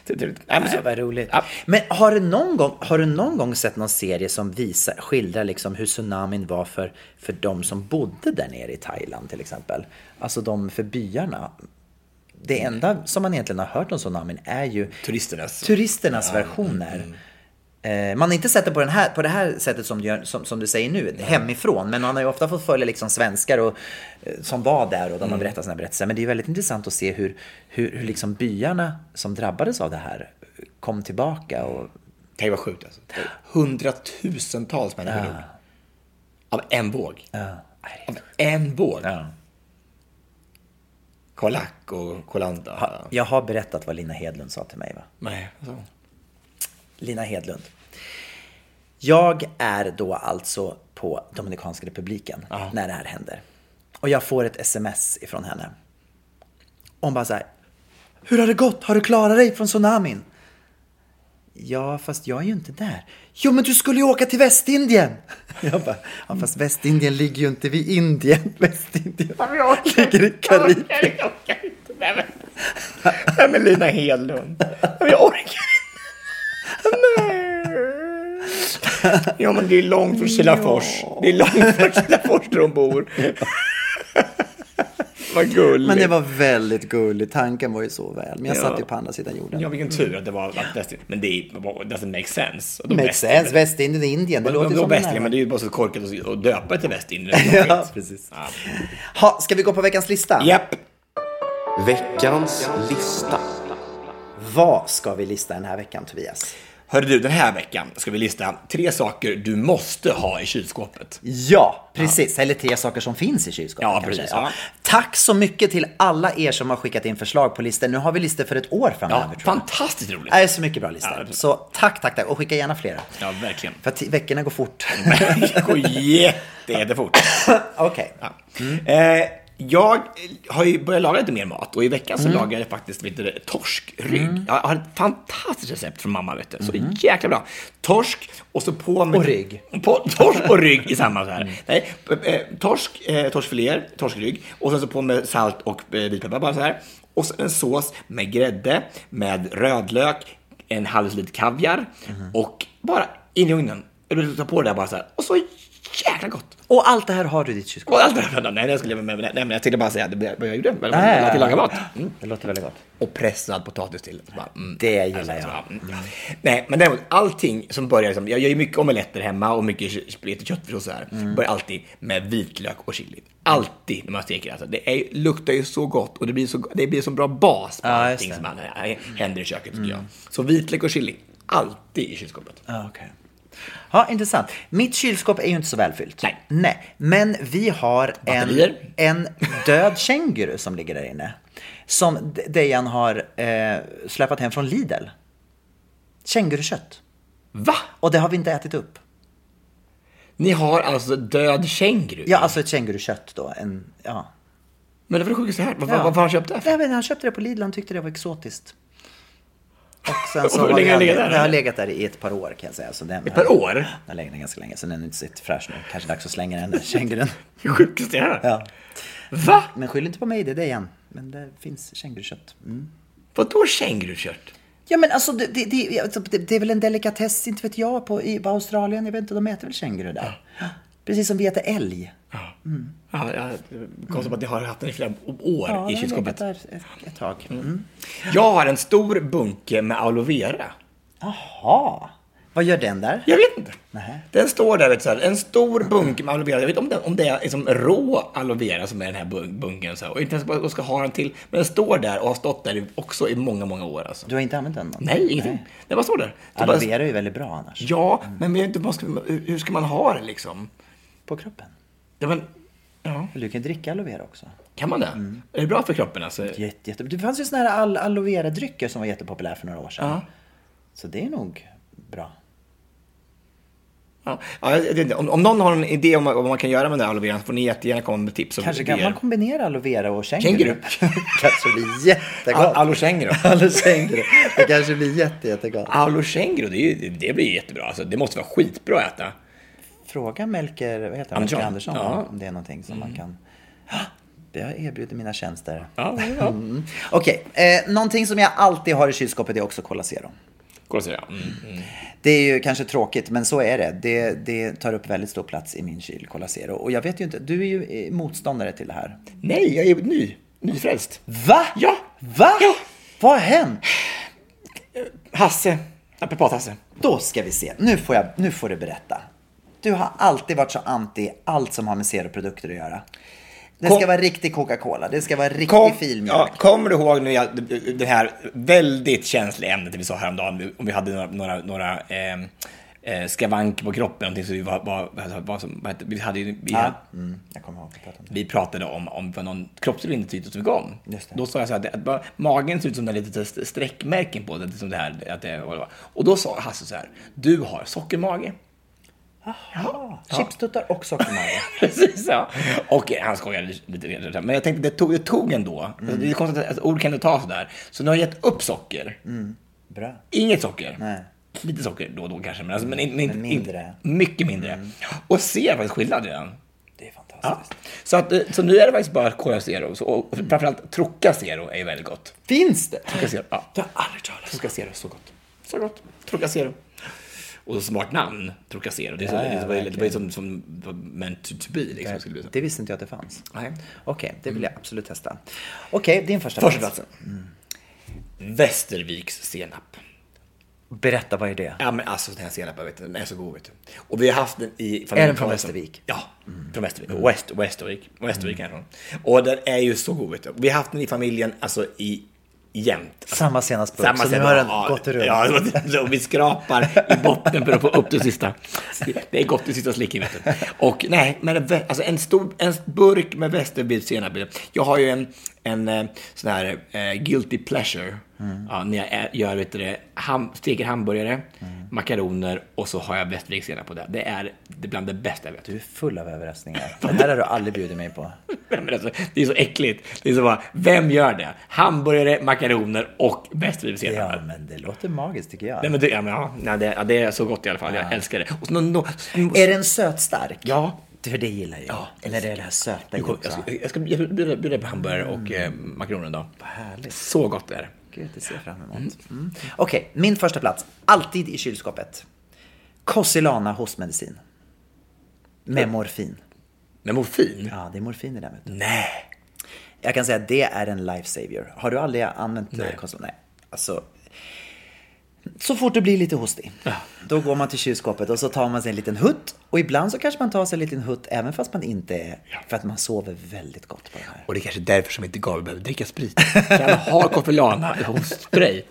Nej, så- vad roligt. Ja. Men har du, någon gång, har du någon gång sett någon serie som visar, skildrar liksom hur tsunamin var för, för de som bodde där nere i Thailand till exempel? Alltså de för byarna. Det enda som man egentligen har hört om tsunamin är ju Turisternas. turisternas versioner. Eh, Man har inte sett det på, den här, på det här sättet som du, gör, som, som du säger nu, hemifrån. Men man har ju ofta fått följa liksom svenskar och, eh, som var där och de har berättat sina berättelser. Men det är väldigt intressant att se hur, hur, hur liksom byarna som drabbades av det här kom tillbaka. Och, Det ju vara sjukt alltså. Hundratusentals människor dog. Av en våg. Av en våg. ja. Kolak och Kolanda. Jag har berättat vad Lina Hedlund sa till mig. Va? Nej, alltså. Lina Hedlund. Jag är då alltså på Dominikanska republiken när det här händer. Och jag får ett sms ifrån henne. Hon bara så här. Hur har det gått? Har du klarat dig från tsunamin? Ja, fast jag är ju inte där. Jo, men du skulle ju åka till Västindien. [laughs] Jag bara, ja, fast Västindien ligger ju inte vid Indien. [laughs] Västindien ligger i Karibien. Nej men, [laughs] nej, men Lina Hedlund. Jag orkar inte. Ja men det är långt från Kilafors. Det är långt från Kilafors där hon bor. Vad gulligt. Men det var väldigt gulligt. Tanken var ju så väl. Men jag Ja. satt ju på andra sidan jorden. Ja, vilken tur att det var att Västindien. Men det är, doesn't make sense. Makes Västindien- sense. Västindien Indien. Det Men, låter men, som Västindien, en men det är ju bara så korkat att- döpa till Västindien. [laughs] Ja, precis. Ha, ska vi gå på veckans lista? Japp. Veckans lista. Vad ska vi lista den här veckan, Tobias? Hörru du, den här veckan ska vi lista tre saker du måste ha i kylskåpet. Ja, precis. Eller tre saker som finns i kylskåpet. Ja, precis, ja. Tack så mycket till alla er som har skickat in förslag på listor. Nu har vi listor för ett år framöver. Ja, fantastiskt roligt. Det är så mycket bra listor. Ja, så tack, tack, tack. Och skicka gärna flera. Ja, verkligen. För att veckorna går fort. Det går jätte, jättefort. [laughs] Okej. Ja. Eh, jag har ju börjat laga lite mer mat och i veckan Mm. så lagar jag faktiskt vet du, torskrygg. Jag har ett fantastiskt recept från mamma, vet du. Så jäkla bra. Torsk och så på med... Mm. Och rygg. Mm. [laughs] På, torsk och rygg i samma så här. Nej, eh, torsk, eh, torskfiléer, torskrygg och sen så på med salt och eh, vitpeppar bara så här. Och så en sås med grädde, med rödlök, en halv liter kaviar Mm. och bara in i ugnen. Eller ta på det där bara så här. Och så jäkla gott. Och allt det här har du i ditt kylskåp? Och allt det där, nej, jag skulle, men, nej, men jag tänkte bara säga det, jag gjorde. Men, Nej, jag laga mat. Mm. Det låter väldigt gott. Och pressad potatis till. Bara, mm. Det gillar Alltså, jag. så, mm. Nej, men däremot allting som börjar, liksom, jag gör ju mycket omeletter hemma och mycket spagetti köttfärs och så här. Mm. Börjar alltid med vitlök och chili. Alltid när man steker. Alltså, det är, luktar ju så gott och det blir så, det blir så bra bas på Ja, allting som äh, händer i köket tycker jag. Så vitlök och chili, alltid i kylskåpet. Ja, okej. Ja, intressant. Mitt kylskåp är ju inte så välfyllt. Nej. Nej. Men vi har en, en död känguru som ligger där inne. Som Dejan har eh, släpat hem från Lidl. Kängurukött. Va? Och det har vi inte ätit upp. Ni har alltså död känguru? Ja, alltså ett kängurukött då. En, ja. Men det var det sjukaste hört. Vad, Ja. vad, vad har han köpt det för? Nej, men han köpte det på Lidl, han tyckte det var exotiskt. Och sen så har det legat där, legat där i ett par år kan jag säga. Så den, Ett par år? Den har legat där ganska länge, så den är inte så fräsch nu. Kanske dags att slänga den där kängurun. [laughs] Sjukaste hört. Ja. Va? Men skyll inte på mig, det är det igen. Men det finns kängurukött. Mm. Vadå kängurukött? Ja men alltså det, det, det, alltså, det, det är väl en delikatess, inte vet jag, på, i, på Australien. Jag vet inte, de äter väl känguru där. Precis som vi äter älg. Ja, ja, konstigt att ni har haft den i flera år Ja, i kylskåpet. där ett, ett tag. Mm. Jag har en stor bunke med aloe vera. Jaha. Vad gör den där? Jag vet inte. Nej. Den står där, vet du, en stor bunk med aloe vera. Jag vet inte om, den, om det är liksom rå aloe vera som är den här bun- bunken. Så här. Och inte ens bara ska ha den till. Men den står där och har stått där också i många, många år. Alltså. Du har inte använt den? Nej, ingenting. Den bara står där. Det Aloe bara, vera är ju väldigt bra annars. ja, men jag vet inte, hur ska man ha det liksom? På kroppen. Ja, men, ja. Du kan dricka aloe vera också. Kan man det? Är det bra för kroppen? Alltså? Jätte, jätte. Det fanns ju såna här al- aloe vera-drycker som var jättepopulära för några år sedan. Ja. Så det är nog bra. Ja. Om, om någon har en idé om vad man kan göra med den här aloe veran får ni jättegärna komma med tips. Kanske kan idéer. man kombinera aloe vera och känguru. Känguru. [laughs] kanske blir jättegott. Al- Aloe känguru. [laughs] Aloe känguru. Det kanske blir jätte, jättegott. Aloe känguru, det, det blir jättebra. Alltså, det måste vara skitbra att äta. Fråga Melker, vad heter han? Andersson. Andersson Ja. Mm. om det är någonting som man kan... Jag erbjuder mina tjänster. Ja, ja. [laughs] Mm. Okej, eh, någonting som jag alltid har i kylskåpet är också Cola Zero. Kolla så ja. Mm, mm. Det är ju kanske tråkigt, men så är det. det. Det tar upp väldigt stor plats i min kyl, Cola Zero. Och jag vet ju inte, du är ju eh, motståndare till det här. Nej, jag är ny. Nyfrälst. Va? Ja. Va? Ja. Vad har hänt? Hasse. Apapat-Hasse. Då ska vi se. Nu får, jag, nu får du berätta. Du har alltid varit så anti allt som har med zeroprodukter att göra. Det Kom- ska vara riktig Coca-Cola, det ska vara riktig Kom, filmjölk. ja, kommer du ihåg nu jag, det här väldigt känsliga ämnet vi sa häromdagen, om vi hade några, några, några eh, eh, skavank på kroppen, någonting som vi var, var, var, var som, vad hette- vi hade ju- vi, Ja, mm, jag kommer ihåg att vi pratade om om var någon kroppslig intyg som vi gav. Just det. Då sa jag så här, att bara, magen ser ut som det är lite streckmärken på det, som det här, att det, och då sa Hasse så här, du har sockermage. Ja, chipstuttar och sockermage. [laughs] Precis, ja. Och han skojade lite, lite. Men jag tänkte, det tog, det tog ändå. Det är konstigt att ord kan inte ta sådär. Så nu har jag gett upp socker. Bra. Inget socker. Nej. Lite socker då och då kanske, men, alltså, men, in, in, Men mindre. In, mycket mindre. Och ser faktiskt skillnad redan. Det är fantastiskt. Ja. Så, att, eh, så nu är det faktiskt bara Cola Zero. Så, och framförallt Trocca Zero är väldigt gott. Finns det? Trocca Zero, ja. Jag har aldrig talat om. Trocca Zero, så gott. Så gott. Trocca Zero. Och så smart namn, Trocca Zero. Det, är så, Ja, ja, det var det var ju som, som var meant to, be. Liksom, skulle jag säga. Det visste inte jag att det fanns. Okej, det vill jag absolut testa. Okej, din första Första plats. platsen. Västerviks senap. Berätta, vad är det? Ja men alltså den här senapen, vet du, den är så god vet du. Och vi har haft den i Är den från Västervik? Ja, från Västervik. West, Västervik. Västervik är den från. Och den är ju så god vet du. Vi har haft den i familjen, alltså i jämt. Samma senapsburk, Samma så nu har den ja, gått runt. Ja, och vi skrapar i botten för att få upp det sista. Det är gott det sista slicken, vet du. Och nej, men alltså en stor en burk med Västerviks senap. Jag har ju en, en eh, sån här eh, guilty pleasure. Mm. Ja, när jag ä- gör, vet du det, ham, steker hamburgare, Mm. makaroner och så har jag Västerviks på det. Det är det bland det bästa jag vet. Du är full av överraskningar. Det här har du aldrig bjudit mig på. [laughs] Alltså, det är så äckligt. Det är så bara, vem gör det? Hamburgare, makaroner och Västerviks. Ja, men det låter magiskt tycker jag. Nej, men det, ja, men, ja, det, ja, det är så gott i alla fall. Jag älskar det. Så, no, no, Är den sötstark? Ja. För det gillar jag. Ja. Eller är det det här söta i Jag, också? ska, jag ska bjuda bjuda på hamburgare och eh, makaroner då. Vad härligt. Så gott det är. Gud, det ser jag fram emot. Mm. Okej, min första plats. Alltid i kylskåpet. Cosilana hostmedicin. Med morfin. Med morfin? Ja, det är morfin i den. Nej. Jag kan säga att det är en lifesaver. Har du aldrig använt. Nej. Cosilana? Nej. Alltså, så fort du blir lite hostig, då går man till kylskåpet och så tar man sig en liten hutt. Och ibland så kanske man tar sig en liten hutt även fast man inte är... För att man sover väldigt gott på det här. Och det är kanske därför som inte Gabriel behöver dricka sprit. [laughs] Kan ha Coffeelana hostspray.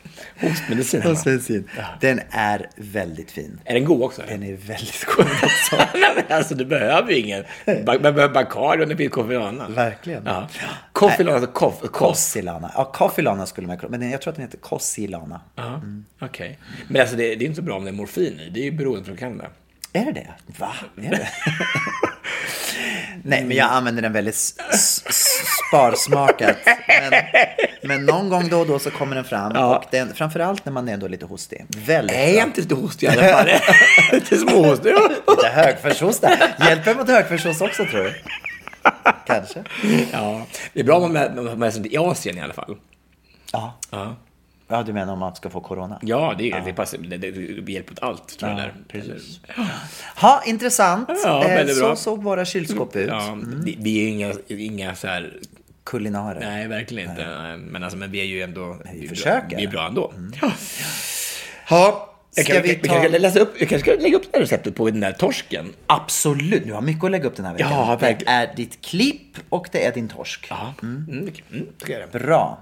Hostmedicin. Hostmedicin. Den är väldigt fin. Är den god också? Den är väldigt god också. [laughs] Nej, men alltså du behöver ju ingen. Man behöver Bacardi om det finns Coffeelana. Verkligen. Ja. Coffeelana, alltså koff, koff. Cossilana. Ja, Coffeelana skulle man kunna... Men jag tror att den heter Cossilana. Ja, okej. Men alltså det, det är inte så bra om det är morfin i. Det är ju beroendeframkallande. Är det det? Va? Är det? Nej, men jag använder den väldigt sparsmakat. Men, men någon gång då och då så kommer den fram. Ja. Och den, framförallt när man är ändå lite hostig. Väldigt Är bra. jag inte lite hostig i alla fall? [laughs] lite småhostig. Lite högfärshosta. Hjälper mot högfärshosta också tror du? Kanske. Ja, det är bra om man är med, sig i Asien i alla fall. Ja. Ja, ja, du menar om man ska få corona? ja det, är, det, passar, det, det, det hjälper åt allt, tror jag. Ja, Där. precis. Ha, intressant. Ja, Eh, så bra. såg våra kylskåp ut. Ja, vi, vi är ju inga, inga så här... Kulinarer. Nej, verkligen inte. Men, alltså, men vi är ju ändå... vi bra- försöker. Vi är bra ändå. Ja. Ja, Jag Ska kan, vi vi kan, ta... läsa upp, jag kanske ska lägga upp det här receptet på den där torsken. Absolut, du har mycket att lägga upp den här veckan. Ja, det verkligen. är ditt klipp och det är din torsk. Ja, mm. Mm, mm, jag. Bra.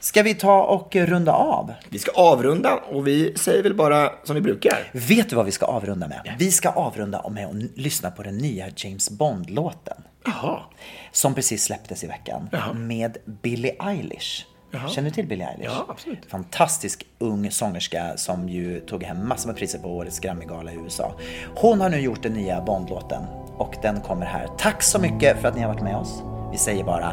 Ska vi ta och runda av? Vi ska avrunda och vi säger väl bara som vi brukar. Vet du vad vi ska avrunda med? Vi ska avrunda med att lyssna på den nya James Bond-låten. Jaha. Som precis släpptes i veckan. Jaha. Med Billie Eilish. Jaha. Känner du till Billie Eilish? Ja, absolut. Fantastisk ung sångerska som ju tog hem massor med priser på årets Grammygala i USA. Hon har nu gjort den nya Bond-låten och den kommer här. Tack så mycket för att ni har varit med oss. Vi säger bara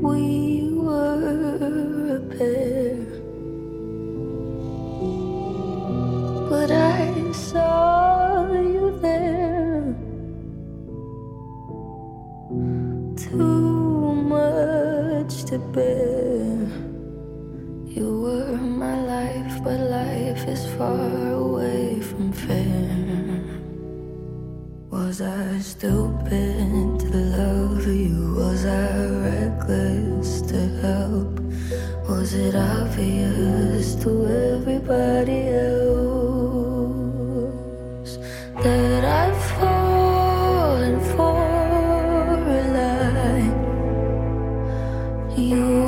We were a pair, but I saw you there. Too much to bear. You were my life, but life is far away from fair. Was I stupid to love you? Was I reckless to help? Was it obvious to everybody else that I've fallen for a lie? You